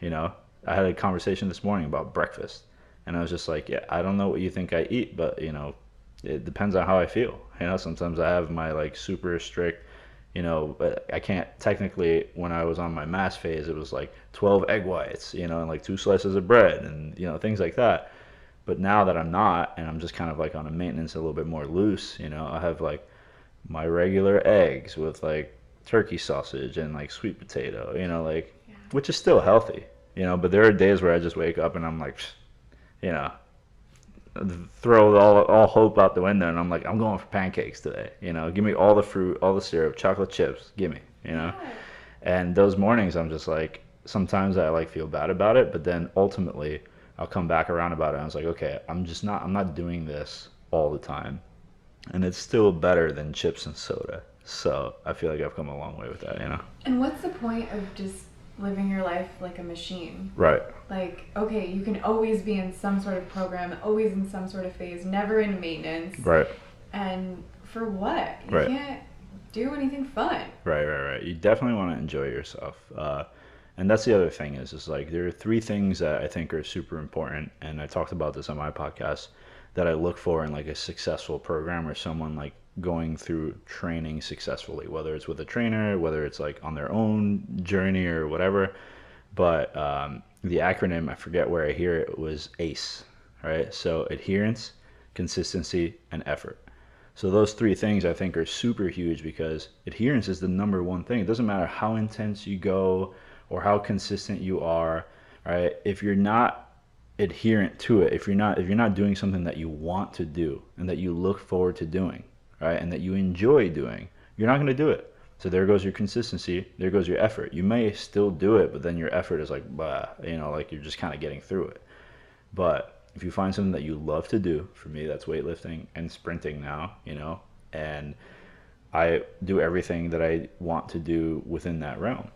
You know, I had a conversation this morning about breakfast, and I was just like, yeah, I don't know what you think I eat, but you know, it depends on how I feel. You know, sometimes I have my like super strict, you know, I can't technically. When I was on my mass phase, it was like 12 egg whites, you know, and like two slices of bread, and you know, things like that. But now that I'm not, and I'm just kind of like on a maintenance a little bit more loose, you know, I have like my regular eggs with like turkey sausage and like sweet potato, you know, like Yeah. which is still healthy, you know. But there are days where I just wake up and I'm like, you know, throw all all hope out the window, and I'm like, I'm going for pancakes today. You know, give me all the fruit, all the syrup, chocolate chips, give me, you know. Yeah. And those mornings, I'm just like, sometimes I like feel bad about it, but then ultimately, I'll come back around about it. And I was like, okay, I'm just not, I'm not doing this all the time, and it's still better than chips and soda. So I feel like I've come a long way with that, you know. And what's the point of just living your life like a machine? Right. Like, okay, you can always be in some sort of program, always in some sort of phase, never in maintenance. Right. And for what? You Right. can't do anything fun. Right, right, right. You definitely want to enjoy yourself. Uh, and that's the other thing is, is like there are three things that I think are super important, and I talked about this on my podcast that I look for in like a successful program or someone like going through training successfully, whether it's with a trainer, whether it's like on their own journey or whatever. But um, the acronym, I forget where I hear it, was ACE, right? So adherence, consistency, and effort. So those three things I think are super huge because adherence is the number one thing. It doesn't matter how intense you go or how consistent you are, right? If you're not adherent to it, if you're not if you're not doing something that you want to do and that you look forward to doing, right? And that you enjoy doing, you're not going to do it. So there goes your consistency, there goes your effort. You may still do it, but then your effort is like bah, you know, like you're just kind of getting through it. But if you find something that you love to do, for me that's weightlifting and sprinting now, you know, and I do everything that I want to do within that realm.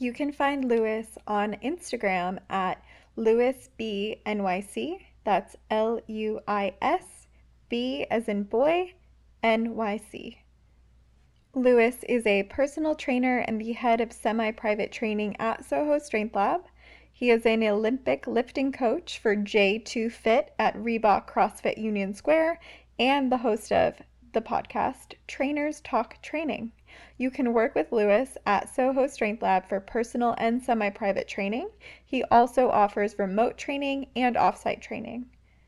You can find Luis on Instagram at LuisBNYC. That's L U I S B as in boy, N Y C. Luis is a personal trainer and the head of semi private training at Soho Strength Lab. He is an Olympic lifting coach for J2 Fit at Reebok CrossFit Union Square and the host of the podcast Trainers Talk Training. You can work with Luis at Soho Strength Lab for personal and semi private training. He also offers remote training and offsite training.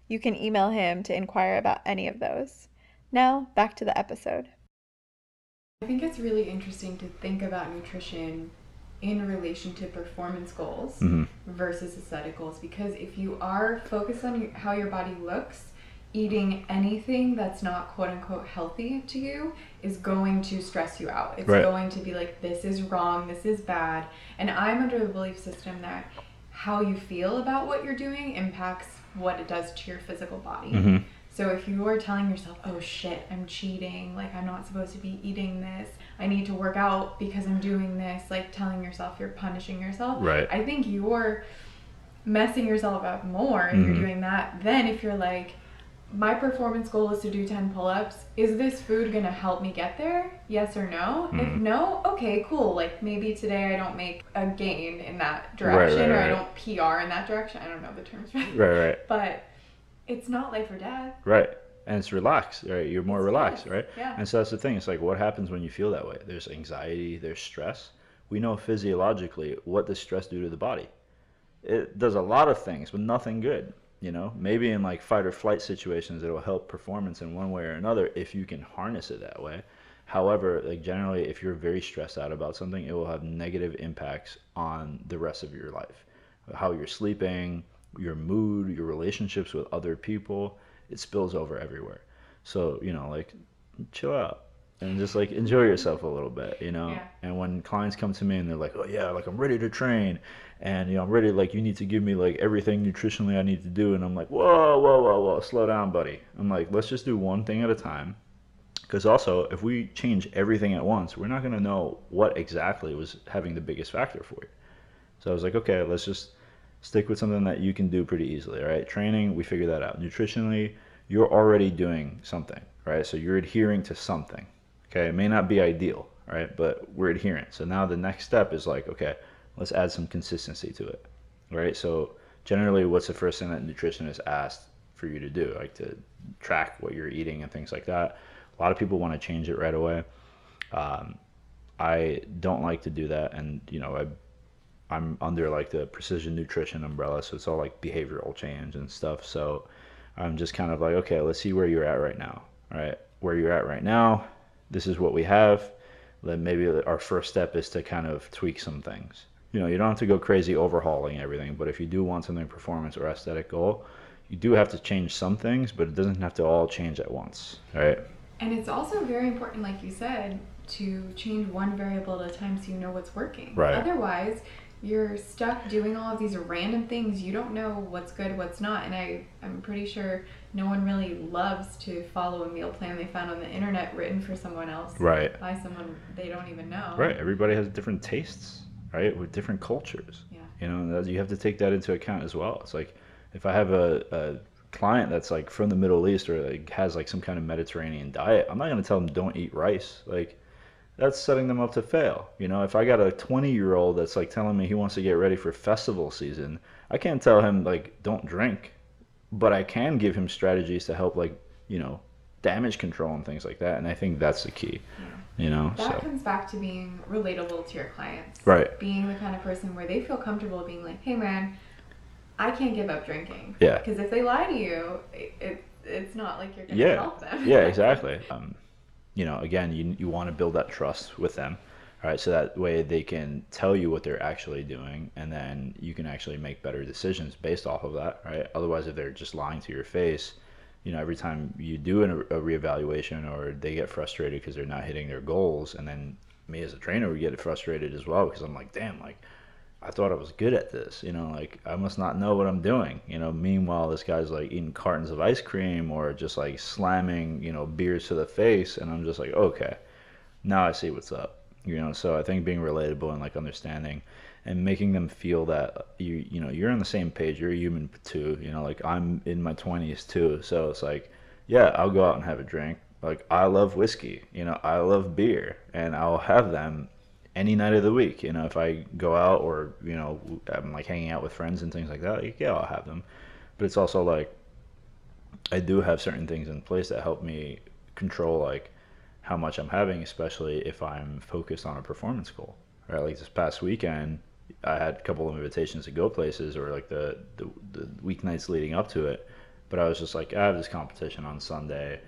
You can email him to inquire about any of those. Now, back to the episode. I think it's really interesting to think about nutrition in relation to performance goals Mhm. versus aesthetic goals because if you are focused on how your body looks, eating anything that's not quote unquote healthy to you is going to stress you out. It's Right. going to be like, this is wrong, this is bad. And I'm under the belief system that how you feel about what you're doing impacts what it does to your physical body. Mhm. So if you are telling yourself, oh shit, I'm cheating, like I'm not supposed to be eating this, I need to work out because I'm doing this, like telling yourself you're punishing yourself, Right. I think you're messing yourself up more if you're Mhm. doing that than if you're like, my performance goal is to do 10 pull ups. Is this food going to help me get there? Yes or no? If Mhm. no, okay, cool. Like maybe today I don't make a gain in that Right, direction right, or I don't PR in that direction. I don't know the terms. Right, right, But it's not life or death. right. And it's relaxed, right? You're more relaxed, Yes, right? Yeah. And so that's the thing. It's like, what happens when you feel that way? There's anxiety, there's stress. We know physiologically what does stress do to the body. It does a lot of things, but nothing good. You know, maybe in like fight or flight situations, it'll help performance in one way or another if you can harness it that way. However, like generally, if you're very stressed out about something, it will have negative impacts on the rest of your life. How you're sleeping, your mood, your relationships with other people, it spills over everywhere. So, you know, like chill out. And just like enjoy yourself a little bit, you know. Yeah. And when clients come to me and they're like, "Oh yeah, like I'm ready to train," and you know I'm ready, like you need to give me like everything nutritionally I need to do, and I'm like, "Whoa, whoa, whoa, whoa, slow down, buddy." I'm like, let's just do one thing at a time. Because also, if we change everything at once, we're not gonna know what exactly was having the biggest factor for you. So I was like, okay, let's just stick with something that you can do pretty easily. right? training, we figure that out. Nutritionally, you're already doing something, right? So you're adhering to something. Okay, it may not be ideal, right? But we're adherent. So now the next step is like, okay, let's add some consistency to it, right? So generally, what's the first thing that nutritionists ask for you to do? Like to track what you're eating and things like that. A lot of people want to change it right away. Um, I don't like to do that, and you know, I I'm under like the precision nutrition umbrella, so it's all like behavioral change and stuff. So I'm just kind of like, okay, let's see where you're at right now. right? where you're at right now, this is what we have. Then maybe our first step is to kind of tweak some things. You know, you don't have to go crazy overhauling everything, but if you do want something performance or aesthetic goal, you do have to change some things, but it doesn't have to all change at once. right? And it's also very important, like you said, to change one variable at a time so you know what's working. Right. Otherwise, you're stuck doing all of these random things. You don't know what's good, what's not. And I, I'm pretty sure no one really loves to follow a meal plan they found on the internet written for someone else Right. by someone they don't even know. Right. Everybody has different tastes, right? With different cultures. Yeah. You know, you have to take that into account as well. It's like if I have a, a client that's like from the Middle East or like has like some kind of Mediterranean diet, I'm not going to tell them don't eat rice. Like that's setting them up to fail. You know, if I got a 20 year old that's like telling me he wants to get ready for festival season, I can't tell him like don't drink, but I can give him strategies to help like, you know, damage control and things like that. And I think that's the key, you know, That so. comes back to being relatable to your clients. Right. Being the kind of person where they feel comfortable being like, hey man, I can't give up drinking. Yeah. Because if they lie to you, it, it, it's not like you're going to yeah help them. yeah [laughs] exactly um, you know again you, you want to build that trust with them right so that way they can tell you what they're actually doing and then you can actually make better decisions based off of that right otherwise if they're just lying to your face you know every time you do an, a reevaluation or they get frustrated because they're not hitting their goals and then me as a trainer would get frustrated as well because i'm like damn like I thought I was good at this, you know, like I must not know what I'm doing, you know. Meanwhile, this guy's like eating cartons of ice cream or just like slamming, you know, beers to the face, and I'm just like, okay, now I see what's up, you know. So I think being relatable and like understanding and making them feel that you, you know, you're on the same page. You're a human too, you know. Like I'm in my 20s too, so it's like, yeah, I'll go out and have a drink. Like I love whiskey, you know, I love beer, and I'll have them any night of the week. You know, if I go out or you know I'm like hanging out with friends and things like that, like, yeah, I'll have them. But it's also like I do have certain things in place that help me control like how much I'm having, especially if I'm focused on a performance goal. Right, like this past weekend, I had a couple of invitations to go places, or like the the, the weeknights leading up to it. But I was just like, I have this competition on Sunday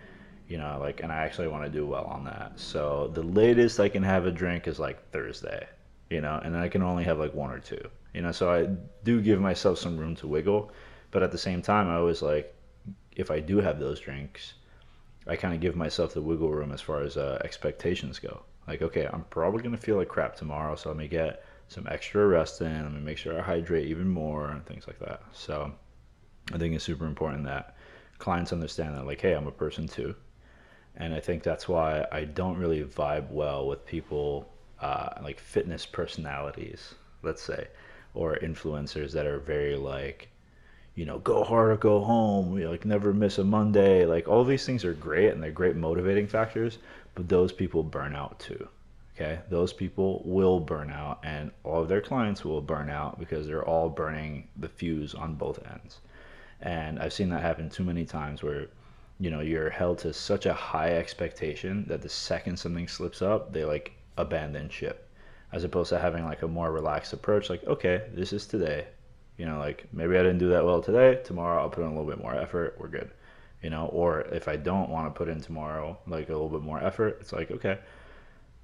you know like and i actually want to do well on that so the latest i can have a drink is like thursday you know and i can only have like one or two you know so i do give myself some room to wiggle but at the same time i always like if i do have those drinks i kind of give myself the wiggle room as far as uh, expectations go. Like okay i'm probably going to feel like crap tomorrow so let me get some extra rest in let me make sure i hydrate even more and things like that. So i think it's super important that clients understand that like hey i'm a person too. And I think that's why I don't really vibe well with people uh, like fitness personalities, let's say, or influencers that are very like, you know, go hard or go home, you know, like never miss a Monday. Like all these things are great and they're great motivating factors, but those people burn out too. Okay, those people will burn out, and all of their clients will burn out because they're all burning the fuse on both ends. And I've seen that happen too many times where you know you're held to such a high expectation that the second something slips up they like abandon ship as opposed to having like a more relaxed approach like okay this is today you know like maybe i didn't do that well today tomorrow i'll put in a little bit more effort we're good. You know or if i don't want to put in tomorrow like a little bit more effort it's like okay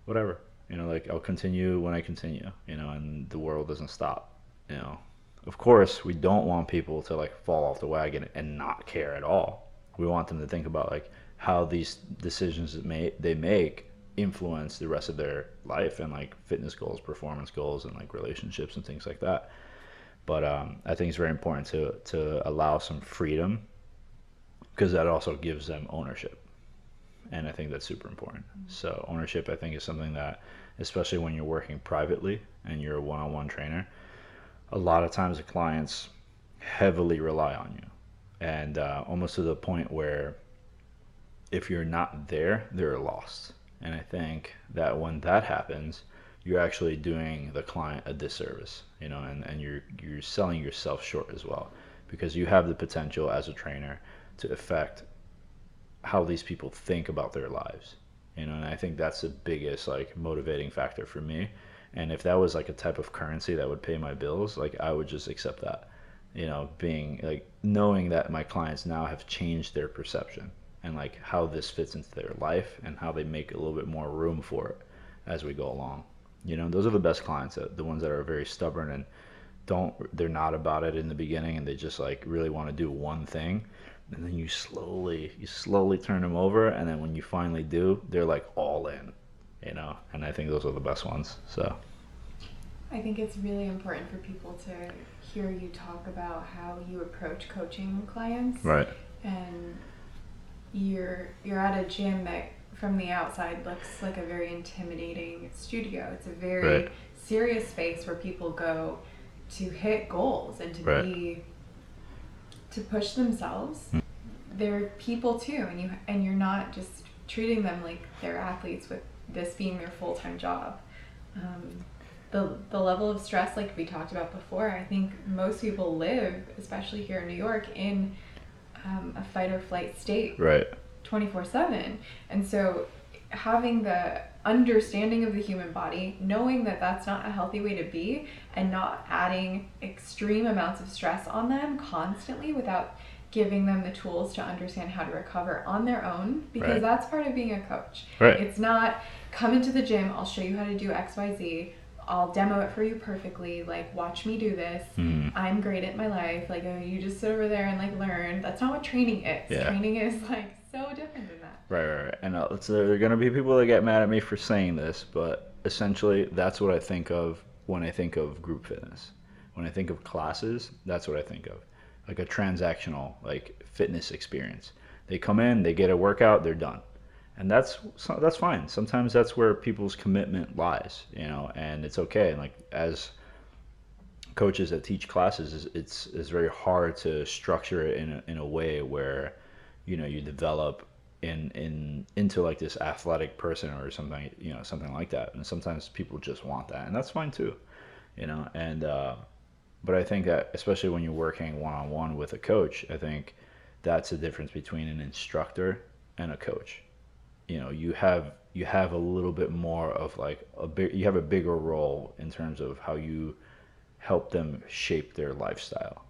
whatever. You know like i'll continue when i continue you know and the world doesn't stop you know. Of course we don't want people to like fall off the wagon and not care at all. We want them to think about like how these decisions that may, they make influence the rest of their life and like fitness goals, performance goals, and like relationships and things like that. But um, I think it's very important to to allow some freedom because that also gives them ownership, and I think that's super important. So ownership, I think, is something that, especially when you're working privately and you're a one-on-one trainer, a lot of times the clients heavily rely on you, and uh, almost to the point where if you're not there, they're lost. And I think that when that happens, you're actually doing the client a disservice, you know, and, and you're you're selling yourself short as well. Because you have the potential as a trainer to affect how these people think about their lives. You know, and I think that's the biggest like motivating factor for me. And if that was like a type of currency that would pay my bills, like I would just accept that. You know, being like knowing that my clients now have changed their perception and like how this fits into their life and how they make a little bit more room for it as we go along. You know, those are the best clients, the ones that are very stubborn and don't they're not about it in the beginning and they just like really want to do one thing. And then you slowly you slowly turn them over and then when you finally do they're like all in you know? And i think those are the best ones so. I think it's really important for people to hear you talk about how you approach coaching clients. right. And you're you're at a gym that from the outside looks like a very intimidating studio. It's a very Right. serious space where people go to hit goals and to Right. be to push themselves. Hmm. They're people too and you and you're not just treating them like they're athletes with this being their full-time job. Um, the, the level of stress like we talked about before i think most people live especially here in new york in um, a fight or flight state right 24 7 and so having the understanding of the human body knowing that that's not a healthy way to be and not adding extreme amounts of stress on them constantly without giving them the tools to understand how to recover on their own because Right. that's part of being a coach Right. it's not come into the gym i'll show you how to do xyz i'll demo it for you perfectly like watch me do this Mhm. i'm great at my life like oh you just sit over there and like learn that's not what training is Yeah. training is like so different than that Right, right, right. And uh, so there are going to be people that get mad at me for saying this, but essentially, that's what I think of when I think of group fitness. When I think of classes, that's what I think of. Like a transactional, like fitness experience. They come in, they get a workout, they're done. And that's that's fine. Sometimes that's where people's commitment lies, you know, and it's okay. And like as coaches that teach classes, it's it's, it's very hard to structure it in a, in a way where you know you develop in in into like this athletic person or something you know something like that. And sometimes people just want that and that's fine too you know? And uh but i think that especially when you're working one-on-one with a coach i think that's the difference between an instructor and a coach. You know you have you have a little bit more of like a big you have a bigger role in terms of how you help them shape their lifestyle.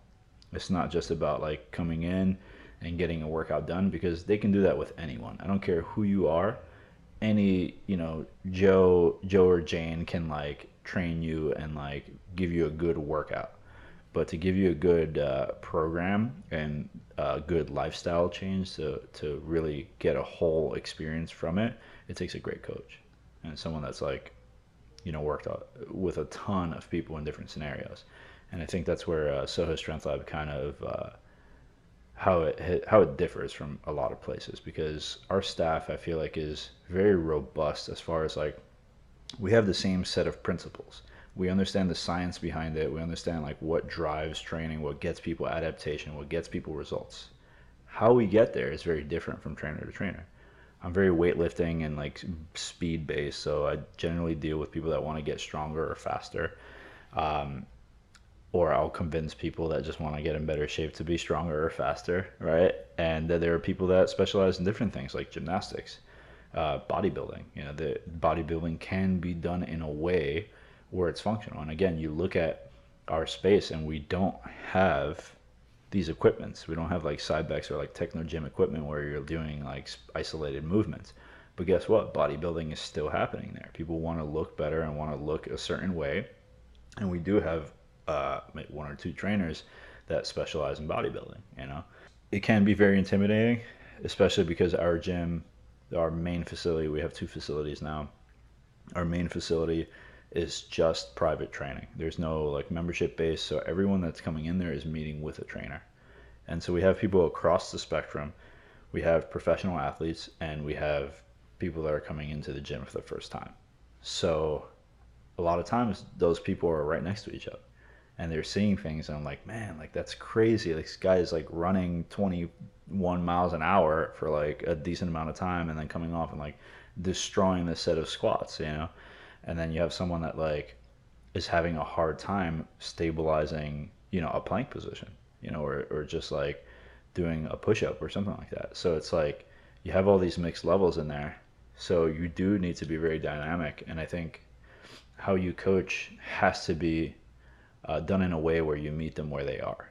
It's not just about like coming in and getting a workout done because they can do that with anyone. I don't care who you are. Any, you know, Joe Joe or Jane can like train you and like give you a good workout. But to give you a good uh, program and a good lifestyle change to, to really get a whole experience from it, it takes a great coach and someone that's like, you know, worked with a ton of people in different scenarios. And I think that's where uh, Soho Strength Lab kind of uh, how it how it differs from a lot of places because our staff I feel like is very robust as far as like we have the same set of principles. We understand the science behind it. We understand like what drives training, what gets people adaptation, what gets people results. How we get there is very different from trainer to trainer. I'm very weightlifting and like speed based, so I generally deal with people that want to get stronger or faster. Um, or I'll convince people that just want to get in better shape to be stronger or faster, right? And then there are people that specialize in different things like gymnastics, uh, bodybuilding. You know, the bodybuilding can be done in a way where it's functional. And again, you look at our space and we don't have these equipments. We don't have like Cybex or like Technogym equipment where you're doing like isolated movements. But guess what? Bodybuilding is still happening there. People want to look better and want to look a certain way. And we do have uh, one or two trainers that specialize in bodybuilding. You know, it can be very intimidating, especially because our gym our main facility, we have two facilities now. Our main facility is just private training. There's no like membership base, so everyone that's coming in there is meeting with a trainer. And so we have people across the spectrum. We have professional athletes and we have people that are coming into the gym for the first time. So a lot of times those people are right next to each other and they're seeing things and I'm like, man, like that's crazy. This guy is like running 21 miles an hour for like a decent amount of time and then coming off and like destroying the set of squats, you know? And then you have someone that like is having a hard time stabilizing, you know, a plank position, you know, or, or just like doing a push up or something like that. So it's like you have all these mixed levels in there. So you do need to be very dynamic. And I think how you coach has to be uh, done in a way where you meet them where they are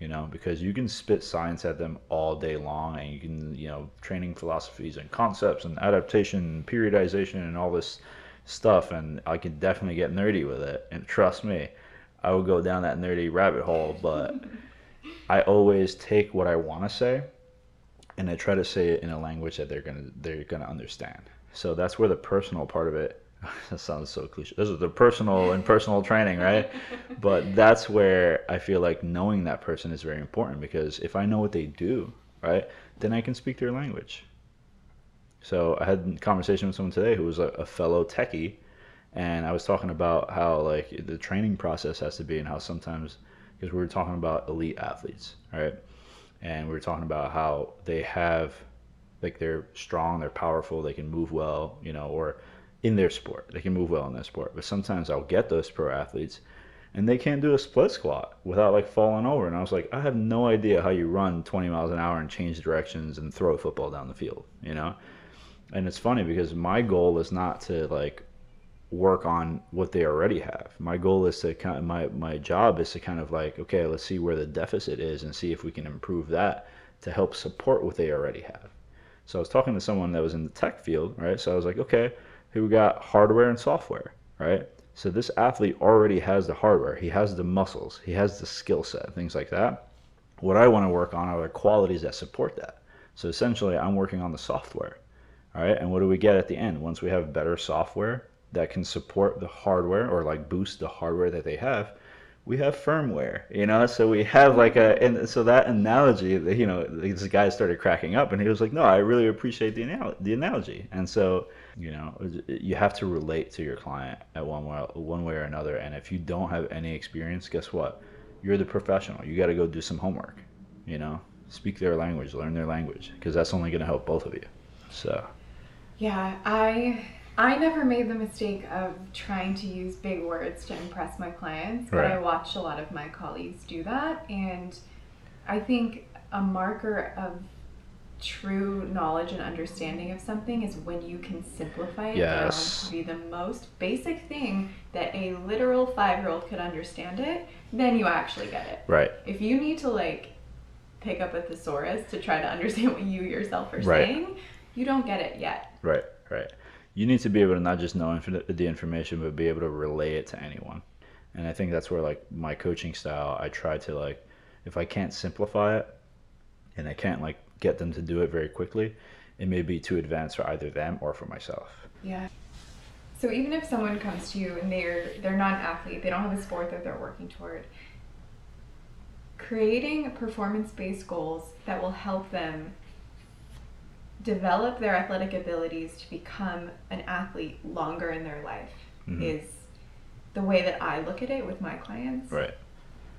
you know because you can spit science at them all day long and you can you know training philosophies and concepts and adaptation and periodization and all this stuff and i can definitely get nerdy with it. And trust me i will go down that nerdy rabbit hole but [laughs] i always take what i want to say and i try to say it in a language that they're gonna they're gonna understand. So that's where the personal part of it [laughs] that sounds so cliche. This is the personal and personal training, right? But [laughs] that's where I feel like knowing that person is very important because if I know what they do, right, then I can speak their language. So I had a conversation with someone today who was a, a fellow techie, and I was talking about how like the training process has to be and how sometimes because we were talking about elite athletes, right? And we were talking about how they have like they're strong, they're powerful, they can move well, you know, or in their sport. They can move well in their sport. But sometimes I'll get those pro athletes and they can't do a split squat without like falling over. And I was like, I have no idea how you run 20 miles an hour and change directions and throw a football down the field, you know? And it's funny because my goal is not to like work on what they already have. My goal is to kind of, my, my job is to kind of like, okay, let's see where the deficit is and see if we can improve that to help support what they already have. So I was talking to someone that was in the tech field, right? So I was like, okay, who got hardware and software, right? So this athlete already has the hardware, he has the muscles, he has the skill set, things like that. What I want to work on are the qualities that support that. So essentially, I'm working on the software, all right? And what do we get at the end? Once we have better software that can support the hardware or like boost the hardware that they have, we have firmware, you know. So we have like a, and so that analogy, you know, this guy started cracking up, and he was like, "No, I really appreciate the anal- the analogy." And so you know, you have to relate to your client at one way, one way or another. And if you don't have any experience, guess what? You're the professional. You got to go do some homework. You know, speak their language, learn their language, because that's only going to help both of you. So. Yeah, I I never made the mistake of trying to use big words to impress my clients, but Right. I watched a lot of my colleagues do that, and I think a marker of true knowledge and understanding of something is when you can simplify it Yes. down to be the most basic thing that a literal five year old could understand it, then you actually get it. Right. If you need to like pick up a thesaurus to try to [laughs] understand what you yourself are Right. saying, you don't get it yet. Right. Right. You need to be able to not just know the information, but be able to relay it to anyone. And I think that's where like my coaching style, I try to like, if I can't simplify it, and I can't like get them to do it very quickly, it may be too advanced for either them or for myself. Yeah. So even if someone comes to you and they're they're not an athlete, they don't have a sport that they're working toward, creating performance-based goals that will help them develop their athletic abilities to become an athlete longer in their life Mhm. is the way that I look at it with my clients. Right.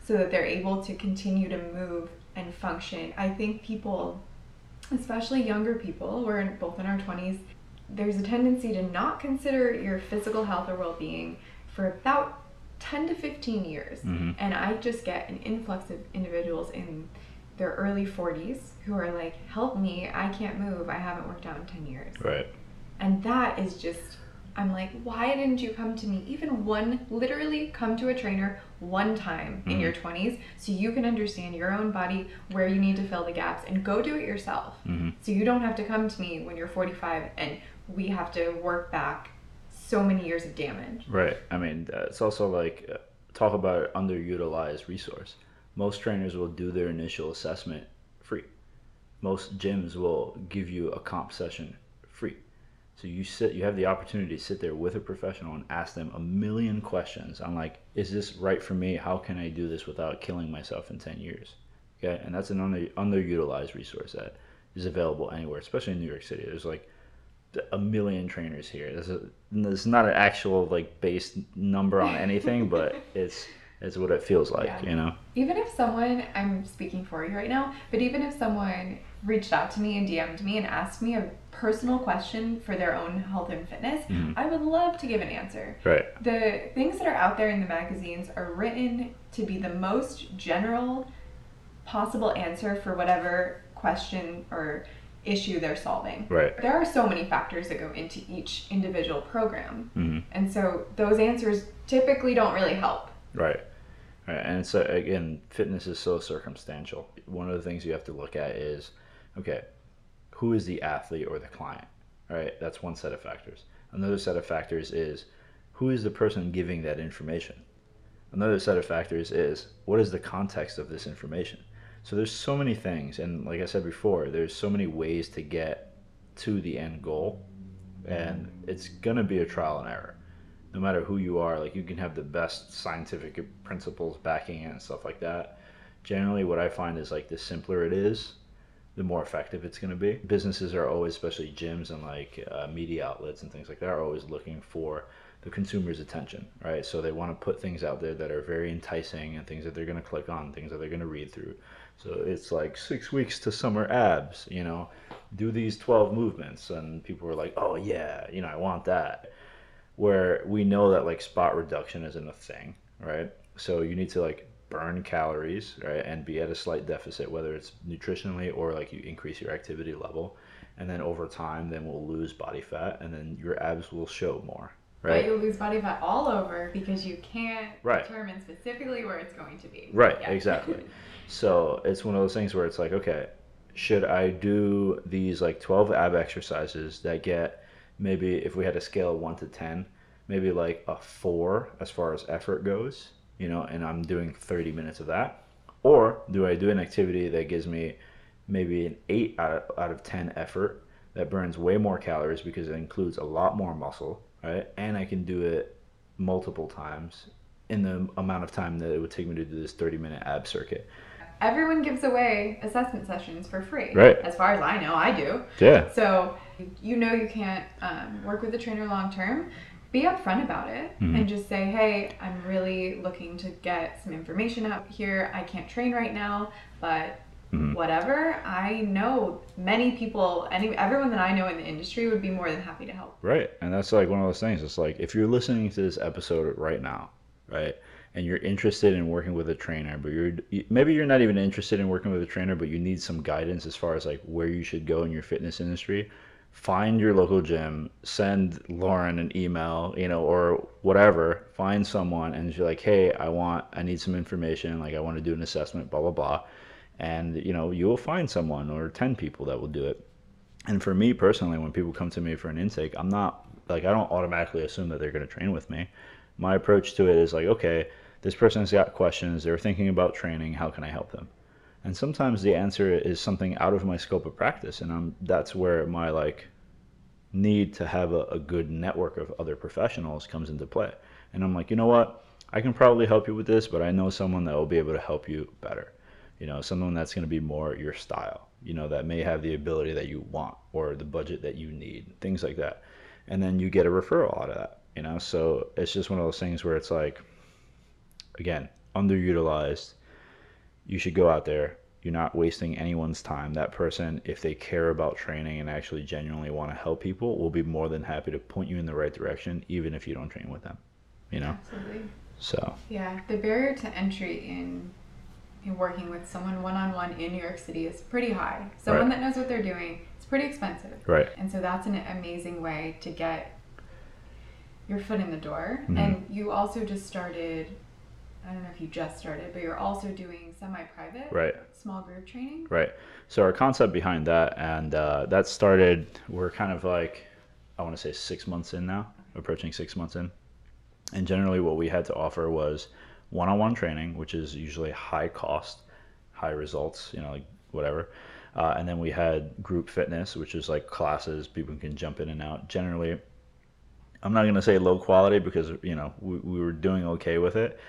so that they're able to continue to move and function. I think people, especially younger people, we're in, both in our 20s, there's a tendency to not consider your physical health or well being for about 10 to 15 years. Mhm. And I just get an influx of individuals in their early 40s who are like, help me, I can't move, I haven't worked out in 10 years. Right. And that is just, I'm like, why didn't you come to me? Even one, literally come to a trainer one time in Mhm. your 20s so you can understand your own body, where you need to fill the gaps, and go do it yourself. Mhm. So you don't have to come to me when you're 45 and we have to work back so many years of damage. Right. I mean, uh, it's also like uh, talk about underutilized resource. Most trainers will do their initial assessment free. Most gyms will give you a comp session. So you sit, you have the opportunity to sit there with a professional and ask them a million questions on like, is this right for me? How can I do this without killing myself in 10 years? Okay, and that's an under, underutilized resource that is available anywhere, especially in New York City. There's like a million trainers here. This is it's not an actual like base number on anything, [laughs] but it's it's what it feels like, Yeah. you know. Even if someone, I'm speaking for you right now, but even if someone reached out to me and DM'd me and asked me a personal question for their own health and fitness, Mhm. I would love to give an answer. Right. The things that are out there in the magazines are written to be the most general possible answer for whatever question or issue they're solving. Right. There are so many factors that go into each individual program. hmm And so those answers typically don't really help. Right. Right. And so again, fitness is so circumstantial. One of the things you have to look at is, okay, who is the athlete or the client? Right. That's one set of factors. Another set of factors is who is the person giving that information. Another set of factors is what is the context of this information. So there's so many things, and like I said before, there's so many ways to get to the end goal, and it's gonna be a trial and error no matter who you are, like you can have the best scientific principles backing it and stuff like that. Generally, what I find is like the simpler it is, the more effective it's going to be. Businesses are always, especially gyms and like uh, media outlets and things like that, are always looking for the consumer's attention, right? So they want to put things out there that are very enticing and things that they're going to click on, things that they're going to read through. So it's like six weeks to summer abs, you know, do these 12 movements. And people are like, oh, yeah, you know, I want that where we know that like spot reduction isn't a thing, right? So you need to like burn calories, right, and be at a slight deficit, whether it's nutritionally or like you increase your activity level, and then over time, then we'll lose body fat, and then your abs will show more, Right. But you'll lose body fat all over because you can't Right. determine specifically where it's going to be. Right, Yeah. exactly. [laughs] So it's one of those things where it's like, okay, should I do these like 12 ab exercises that get maybe if we had a scale of 1 to 10, maybe like a 4 as far as effort goes, you know, and I'm doing 30 minutes of that? Or do I do an activity that gives me maybe an 8 out of, out of 10 effort that burns way more calories because it includes a lot more muscle, right? And I can do it multiple times in the amount of time that it would take me to do this 30 minute ab circuit. Everyone gives away assessment sessions for free. Right. As far as I know, I do. Yeah. So you know you can't um, work with a trainer long term. Be upfront about it Mhm. and just say, hey, I'm really looking to get some information out here. I can't train right now, but Mhm. whatever. I know many people, any everyone that I know in the industry would be more than happy to help. Right. And that's like one of those things. It's like if you're listening to this episode right now, right, and you're interested in working with a trainer, but you're maybe you're not even interested in working with a trainer, but you need some guidance as far as like where you should go in your fitness industry. Find your local gym, send Lauren an email, you know, or whatever. Find someone and you're like, hey, I want, I need some information. Like, I want to do an assessment, blah, blah, blah. And, you know, you will find someone or 10 people that will do it. And for me personally, when people come to me for an intake, I'm not like I don't automatically assume that they're going to train with me. My approach to it is like, okay, this person's got questions. They're thinking about training. How can I help them? And sometimes the answer is something out of my scope of practice, and I'm that's where my like need to have a, a good network of other professionals comes into play. And I'm like, you know what? I can probably help you with this, but I know someone that will be able to help you better. You know, someone that's going to be more your style, you know, that may have the ability that you want or the budget that you need, things like that. And then you get a referral out of that, you know? So it's just one of those things where it's like, again, underutilized. You should go out there. You're not wasting anyone's time. That person, if they care about training and actually genuinely want to help people, will be more than happy to point you in the right direction, even if you don't train with them, you know? Absolutely. So, Yeah, the barrier to entry in in working with someone one on one in New York City is pretty high. Someone Right. that knows what they're doing, it's pretty expensive. right. And so that's an amazing way to get your foot in the door. Mhm. And you also just started I don't know if you just started, but you're also doing semi private Right. small group training. Right. So our concept behind that, and uh, that started. We're kind of like, I want to say six months in now, approaching six months in. And generally, what we had to offer was one-on-one training, which is usually high cost, high results. You know, like whatever. Uh, and then we had group fitness, which is like classes people can jump in and out. Generally, I'm not going to say low quality because you know we, we were doing okay with it,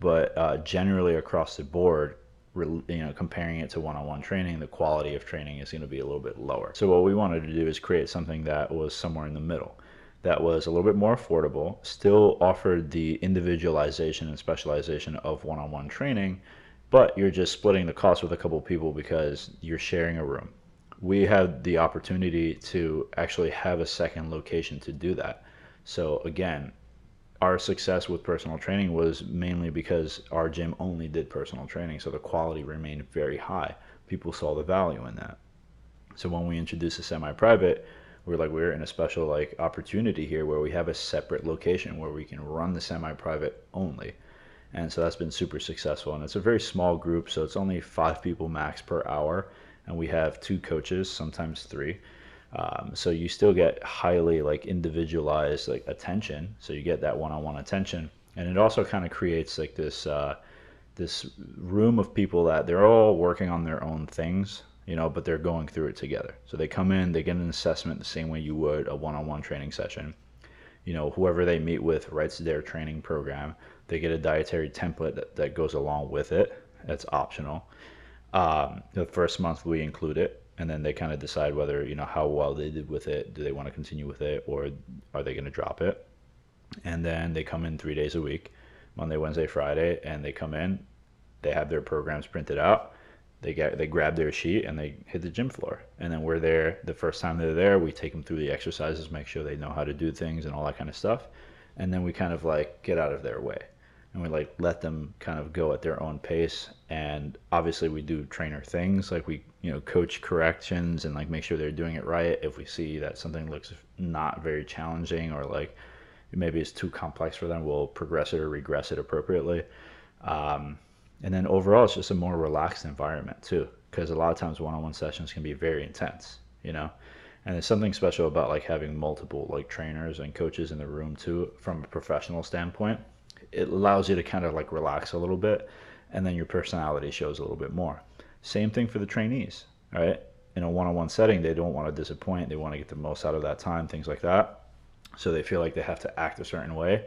but uh, generally across the board, you know, comparing it to one-on-one training, the quality of training is going to be a little bit lower. So what we wanted to do is create something that was somewhere in the middle, that was a little bit more affordable, still offered the individualization and specialization of one-on-one training, but you're just splitting the cost with a couple people because you're sharing a room. We had the opportunity to actually have a second location to do that. So again, our success with personal training was mainly because our gym only did personal training, so the quality remained very high. People saw the value in that. So when we introduced a semi-private, we're like we're in a special like opportunity here where we have a separate location where we can run the semi-private only. And so that's been super successful and it's a very small group, so it's only 5 people max per hour and we have two coaches, sometimes 3 um, so you still get highly like individualized like attention. So you get that one-on-one attention, and it also kind of creates like this uh, this room of people that they're all working on their own things, you know, but they're going through it together. So they come in, they get an assessment the same way you would a one-on-one training session. You know, whoever they meet with writes their training program. They get a dietary template that, that goes along with it. That's optional. Um, the first month we include it and then they kind of decide whether you know how well they did with it do they want to continue with it or are they going to drop it? And then they come in three days a week monday wednesday friday and they come in they have their programs printed out they get they grab their sheet and they hit the gym floor. And then we're there the first time they're there we take them through the exercises make sure they know how to do things and all that kind of stuff. And then we kind of like get out of their way and we like let them kind of go at their own pace. And obviously we do trainer things like we you know coach corrections and like make sure they're doing it right. If we see that something looks not very challenging or like maybe it's too complex for them we'll progress it or regress it appropriately. Um, and then overall it's just a more relaxed environment too because a lot of times one-on-one sessions can be very intense you know? And there's something special about like having multiple like trainers and coaches in the room too from a professional standpoint it allows you to kind of like relax a little bit and then your personality shows a little bit more. Same thing for the trainees, right? In a one-on-one setting, they don't want to disappoint. They want to get the most out of that time, things like that. So they feel like they have to act a certain way.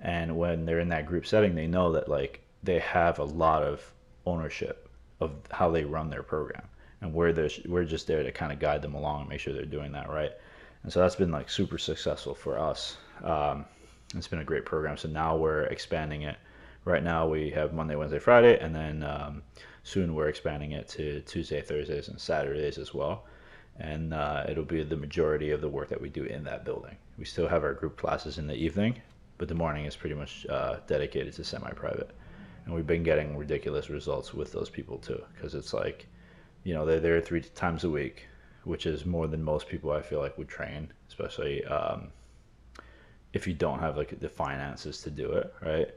And when they're in that group setting, they know that like they have a lot of ownership of how they run their program. And we're there, we're just there to kind of guide them along and make sure they're doing that right. And so that's been like super successful for us. Um, it's been a great program. So now we're expanding it. Right now we have Monday, Wednesday, Friday, and then um, soon we're expanding it to Tuesday, Thursdays, and Saturdays as well. And uh, it'll be the majority of the work that we do in that building. We still have our group classes in the evening, but the morning is pretty much uh, dedicated to semi-private. And we've been getting ridiculous results with those people too, because it's like, you know, they're there three times a week, which is more than most people I feel like would train, especially um, if you don't have like the finances to do it, right?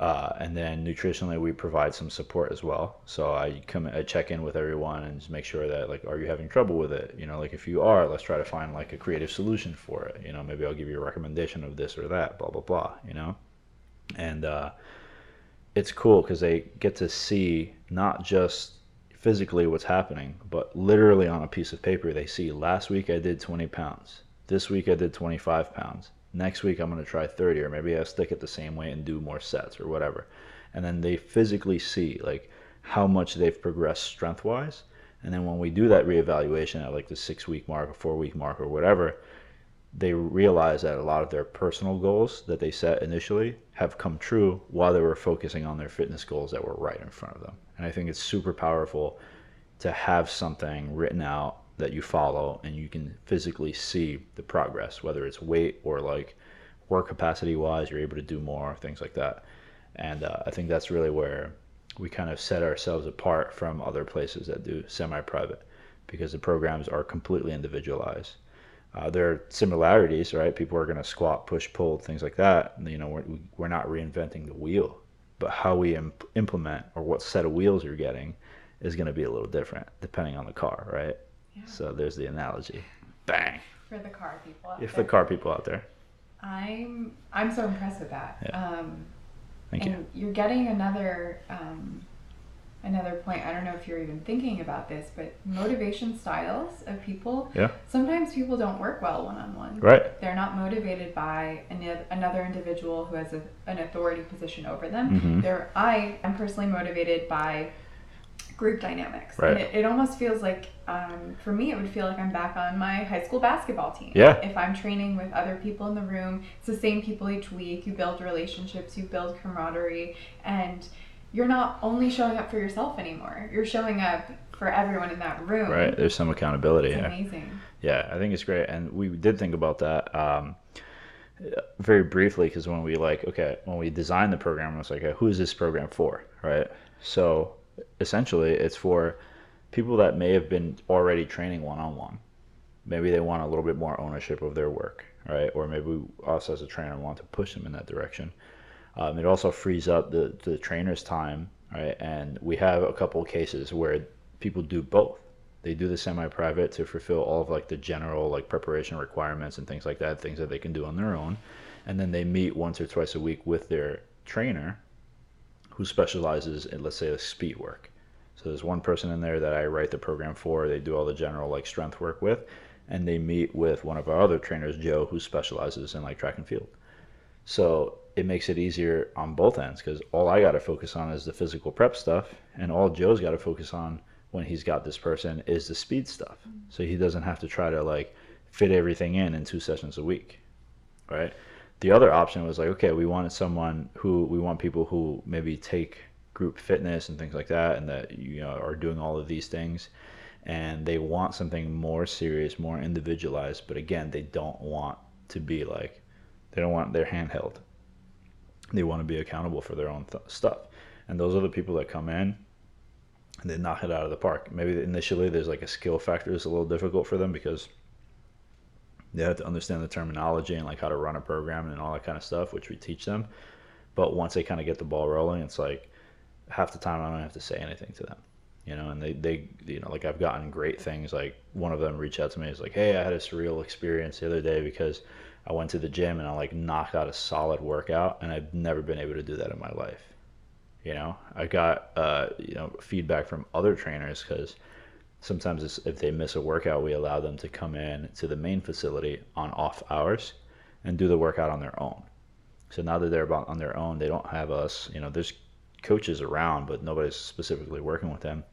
Uh, and then nutritionally, we provide some support as well. So I come, I check in with everyone and just make sure that like, are you having trouble with it? You know, like if you are, let's try to find like a creative solution for it. You know, maybe I'll give you a recommendation of this or that, blah blah blah. You know, and uh, it's cool because they get to see not just physically what's happening, but literally on a piece of paper, they see last week I did 20 pounds. This week I did 25 pounds next week I'm going to try 30 or maybe I'll stick it the same way and do more sets or whatever. And then they physically see like how much they've progressed strength wise. And then when we do that reevaluation at like the six week mark or four week mark or whatever, they realize that a lot of their personal goals that they set initially have come true while they were focusing on their fitness goals that were right in front of them. And I think it's super powerful to have something written out that you follow and you can physically see the progress, whether it's weight or like work capacity wise, you're able to do more, things like that. And uh, I think that's really where we kind of set ourselves apart from other places that do semi private because the programs are completely individualized. Uh, there are similarities, right? People are going to squat, push, pull, things like that. You know, we're, we're not reinventing the wheel, but how we imp- implement or what set of wheels you're getting is going to be a little different depending on the car, right? So there's the analogy. Bang. For the car people. Out if there. the car people out there. I'm I'm so impressed with that. Yeah. Um, Thank and you. You're getting another um, another point. I don't know if you're even thinking about this, but motivation styles of people. Yeah. Sometimes people don't work well one on one. Right. They're not motivated by an, another individual who has a, an authority position over them. Mm-hmm. They're I am personally motivated by group dynamics. Right. And it, it almost feels like, um, for me, it would feel like I'm back on my high school basketball team. Yeah. If I'm training with other people in the room, it's the same people each week. You build relationships, you build camaraderie, and you're not only showing up for yourself anymore. You're showing up for everyone in that room. Right. There's some accountability. It's amazing. Yeah, I think it's great, and we did think about that um, very briefly because when we like, okay, when we designed the program, I was like, okay, who is this program for, right? So essentially, it's for people that may have been already training one on one. Maybe they want a little bit more ownership of their work, right? Or maybe us as a trainer want to push them in that direction. Um, it also frees up the, the trainer's time, right? And we have a couple of cases where people do both. They do the semi-private to fulfill all of like the general like preparation requirements and things like that, things that they can do on their own, and then they meet once or twice a week with their trainer, who specializes in let's say the speed work. So there's one person in there that I write the program for. They do all the general like strength work with, and they meet with one of our other trainers, Joe, who specializes in like track and field. So it makes it easier on both ends because all I got to focus on is the physical prep stuff, and all Joe's got to focus on when he's got this person is the speed stuff. So he doesn't have to try to like fit everything in in two sessions a week, right? The other option was like, okay, we wanted someone who we want people who maybe take group fitness and things like that, and that you know are doing all of these things, and they want something more serious, more individualized. But again, they don't want to be like, they don't want their handheld. They want to be accountable for their own th- stuff, and those are the people that come in and they knock it out of the park. Maybe initially there's like a skill factor that's a little difficult for them because they have to understand the terminology and like how to run a program and all that kind of stuff, which we teach them. But once they kind of get the ball rolling, it's like half the time I don't have to say anything to them, you know. And they, they, you know, like I've gotten great things. Like one of them reached out to me, is like, "Hey, I had a surreal experience the other day because I went to the gym and I like knocked out a solid workout, and I've never been able to do that in my life." You know, I got uh, you know feedback from other trainers because sometimes if they miss a workout, we allow them to come in to the main facility on off hours and do the workout on their own. So now that they're about on their own, they don't have us. You know, there's coaches around, but nobody's specifically working with them.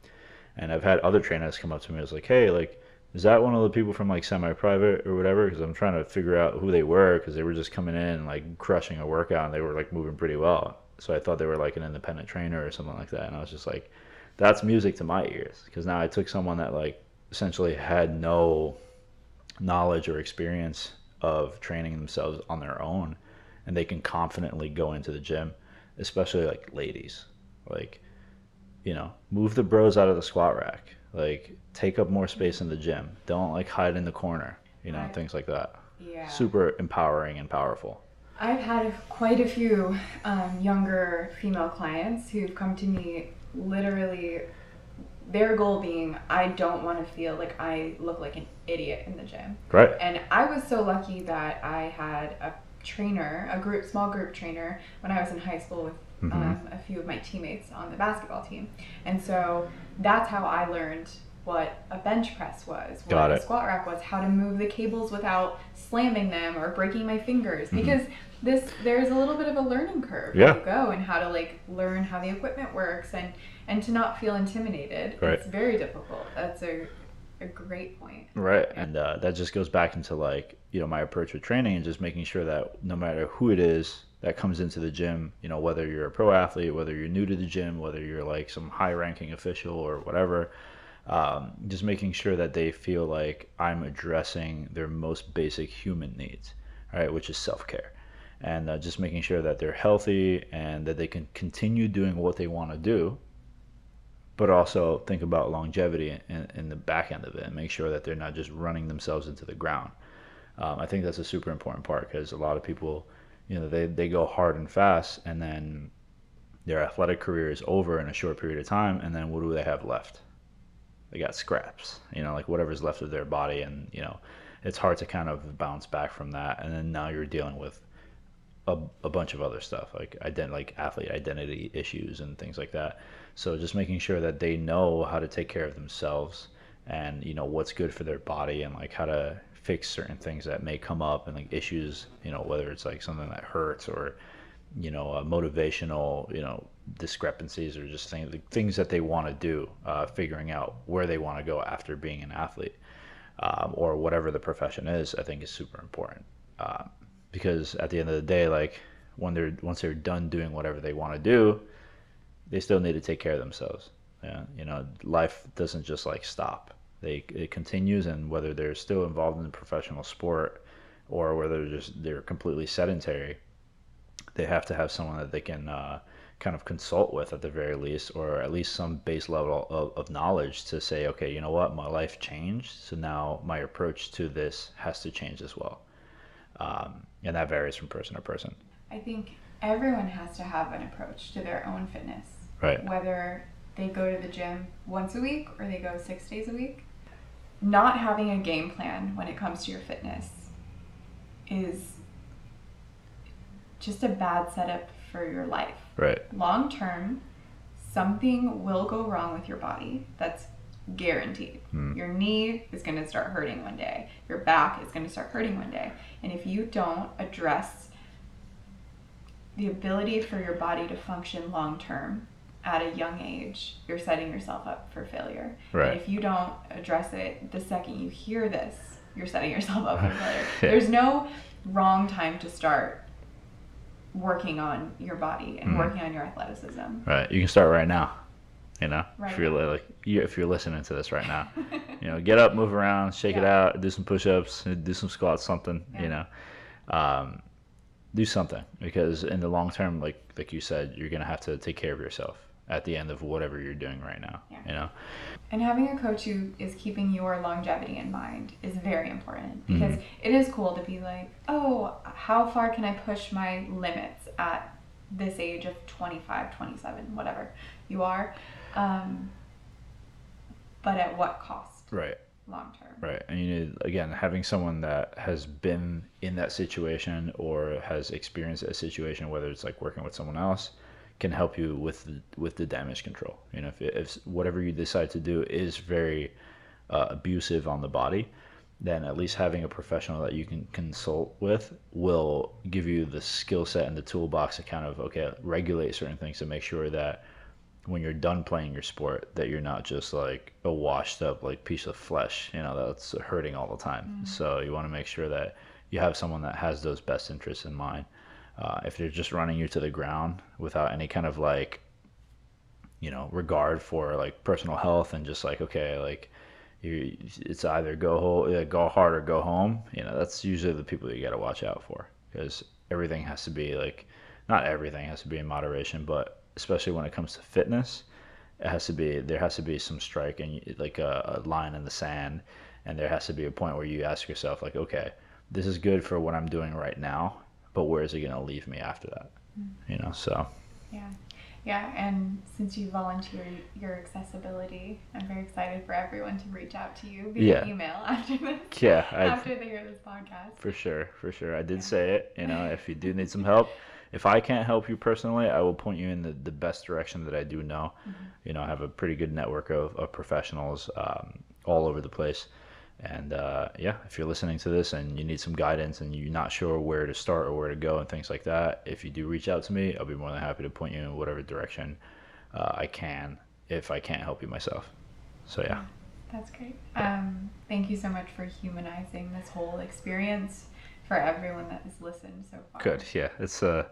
And I've had other trainers come up to me. I was like, hey, like, is that one of the people from like semi-private or whatever? Because I'm trying to figure out who they were because they were just coming in and like crushing a workout and they were like moving pretty well. So I thought they were like an independent trainer or something like that. And I was just like, that's music to my ears because now I took someone that like essentially had no knowledge or experience of training themselves on their own and they can confidently go into the gym, especially like ladies. Like, you know, move the bros out of the squat rack. Like, take up more space in the gym. Don't like hide in the corner, you know, Right. things like that. Yeah. Super empowering and powerful. I've had quite a few um, younger female clients who've come to me literally, their goal being, I don't want to feel like I look like an idiot in the gym. Right. And I was so lucky that I had a trainer, a group, small group trainer, when I was in high school with Mhm. um, a few of my teammates on the basketball team. And so that's how I learned what a bench press was, what a squat rack was, how to move the cables without slamming them or breaking my fingers. Mhm. Because this there's a little bit of a learning curve Yeah. as you go and how to like learn how the equipment works and and to not feel intimidated. Right. It's very difficult. That's a a great point. Right. And uh, that just goes back into like, you know, my approach with training and just making sure that no matter who it is that comes into the gym, you know, whether you're a pro athlete, whether you're new to the gym, whether you're like some high ranking official or whatever, um, just making sure that they feel like I'm addressing their most basic human needs, right, which is self care. And uh, just making sure that they're healthy and that they can continue doing what they want to do, but also think about longevity in, in the back end of it and make sure that they're not just running themselves into the ground. Um, I think that's a super important part because a lot of people, you know, they, they go hard and fast and then their athletic career is over in a short period of time. And then what do they have left? They got scraps, you know, like whatever's left of their body. And, you know, it's hard to kind of bounce back from that. And then now you're dealing with a, a bunch of other stuff like ident- like athlete identity issues and things like that. So just making sure that they know how to take care of themselves and you know what's good for their body and like how to fix certain things that may come up and like issues you know whether it's like something that hurts or you know uh, motivational you know discrepancies or just things things that they want to do uh, figuring out where they want to go after being an athlete um, or whatever the profession is i think is super important um, because at the end of the day like when they're once they're done doing whatever they want to do they still need to take care of themselves. Yeah you know life doesn't just like stop. They it continues and whether they're still involved in professional sport or whether they're just they're completely sedentary they have to have someone that they can uh, kind of consult with at the very least or at least some base level of, of knowledge to say okay you know what? My life changed so now my approach to this has to change as well. Um, and that varies from person to person I think everyone has to have an approach to their own fitness. right Whether they go to the gym once a week or they go six days a week. Not having a game plan when it comes to your fitness is just a bad setup for your life. right Long term, something will go wrong with your body. That's guaranteed. Your knee is going to start hurting one day. Your back is going to start hurting one day. And if you don't address the ability for your body to function long term at a young age, you're setting yourself up for failure. Right. And if you don't address it the second you hear this, you're setting yourself up for failure. [laughs] Yeah. There's no wrong time to start working on your body and Mhm. working on your athleticism. right you can start right now you know Right if you're like you, if you're listening to this right now [laughs] you know get up move around shake it out do some push-ups do some squats something Yeah. you know um, do something because in the long term like like you said you're gonna have to take care of yourself at the end of whatever you're doing right now Yeah. you know And having a coach who is keeping your longevity in mind is very important Mm-hmm. because it is cool to be like, oh, how far can I push my limits at this age of 25, 27, whatever you are? Um, but at what cost right long term? Right. And you need, again, having someone that has been in that situation or has experienced a situation, whether it's like working with someone else, can help you with the, with the damage control. You know, if, if whatever you decide to do is very uh, abusive on the body, then at least having a professional that you can consult with will give you the skill set and the toolbox to kind of okay regulate certain things to make sure that when you're done playing your sport that you're not just like a washed up like piece of flesh you know that's hurting all the time. So you want to make sure that you have someone that has those best interests in mind. Uh, if they're just running you to the ground without any kind of like you know regard for like personal health and just like okay like you it's either go ho- uh, go hard or go home you know that's usually the people you got to watch out for. Because everything has to be like not everything has to be in moderation but especially when it comes to fitness it has to be there has to be some strike and like a, a line in the sand and there has to be a point where you ask yourself like okay this is good for what i'm doing right now but where is it going to leave me after that mm. you know so Yeah. Yeah, and since you volunteer your accessibility, I'm very excited for everyone to reach out to you via Yeah. email [laughs] after this. Yeah, I- after they hear this podcast. For sure, for sure. I did say it. You know, if you do need some help, [laughs] if I can't help you personally, I will point you in the, the best direction that I do know. You know, I have a pretty good network of, of professionals um, all over the place. And uh, yeah, if you're listening to this and you need some guidance and you're not sure where to start or where to go and things like that, if you do reach out to me, I'll be more than happy to point you in whatever direction uh, I can if I can't help you myself. So yeah. That's great. Um, thank you so much for humanizing this whole experience for everyone that has listened so far. Good. Yeah, it's uh,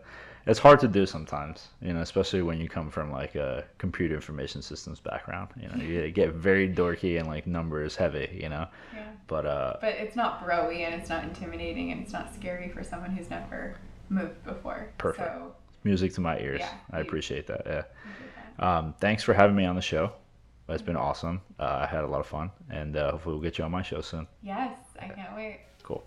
it's hard to do sometimes. You know, especially when you come from like a computer information systems background. You know, you get very dorky and like numbers heavy. You know, Yeah. but uh, But it's not broy and it's not intimidating and it's not scary for someone who's never moved before. Perfect. So, music to my ears. Yeah, I appreciate that. Yeah. that. Um, thanks for having me on the show. It's been awesome. Uh, I had a lot of fun, and uh, hopefully we'll get you on my show soon. yes, I can't wait. Cool.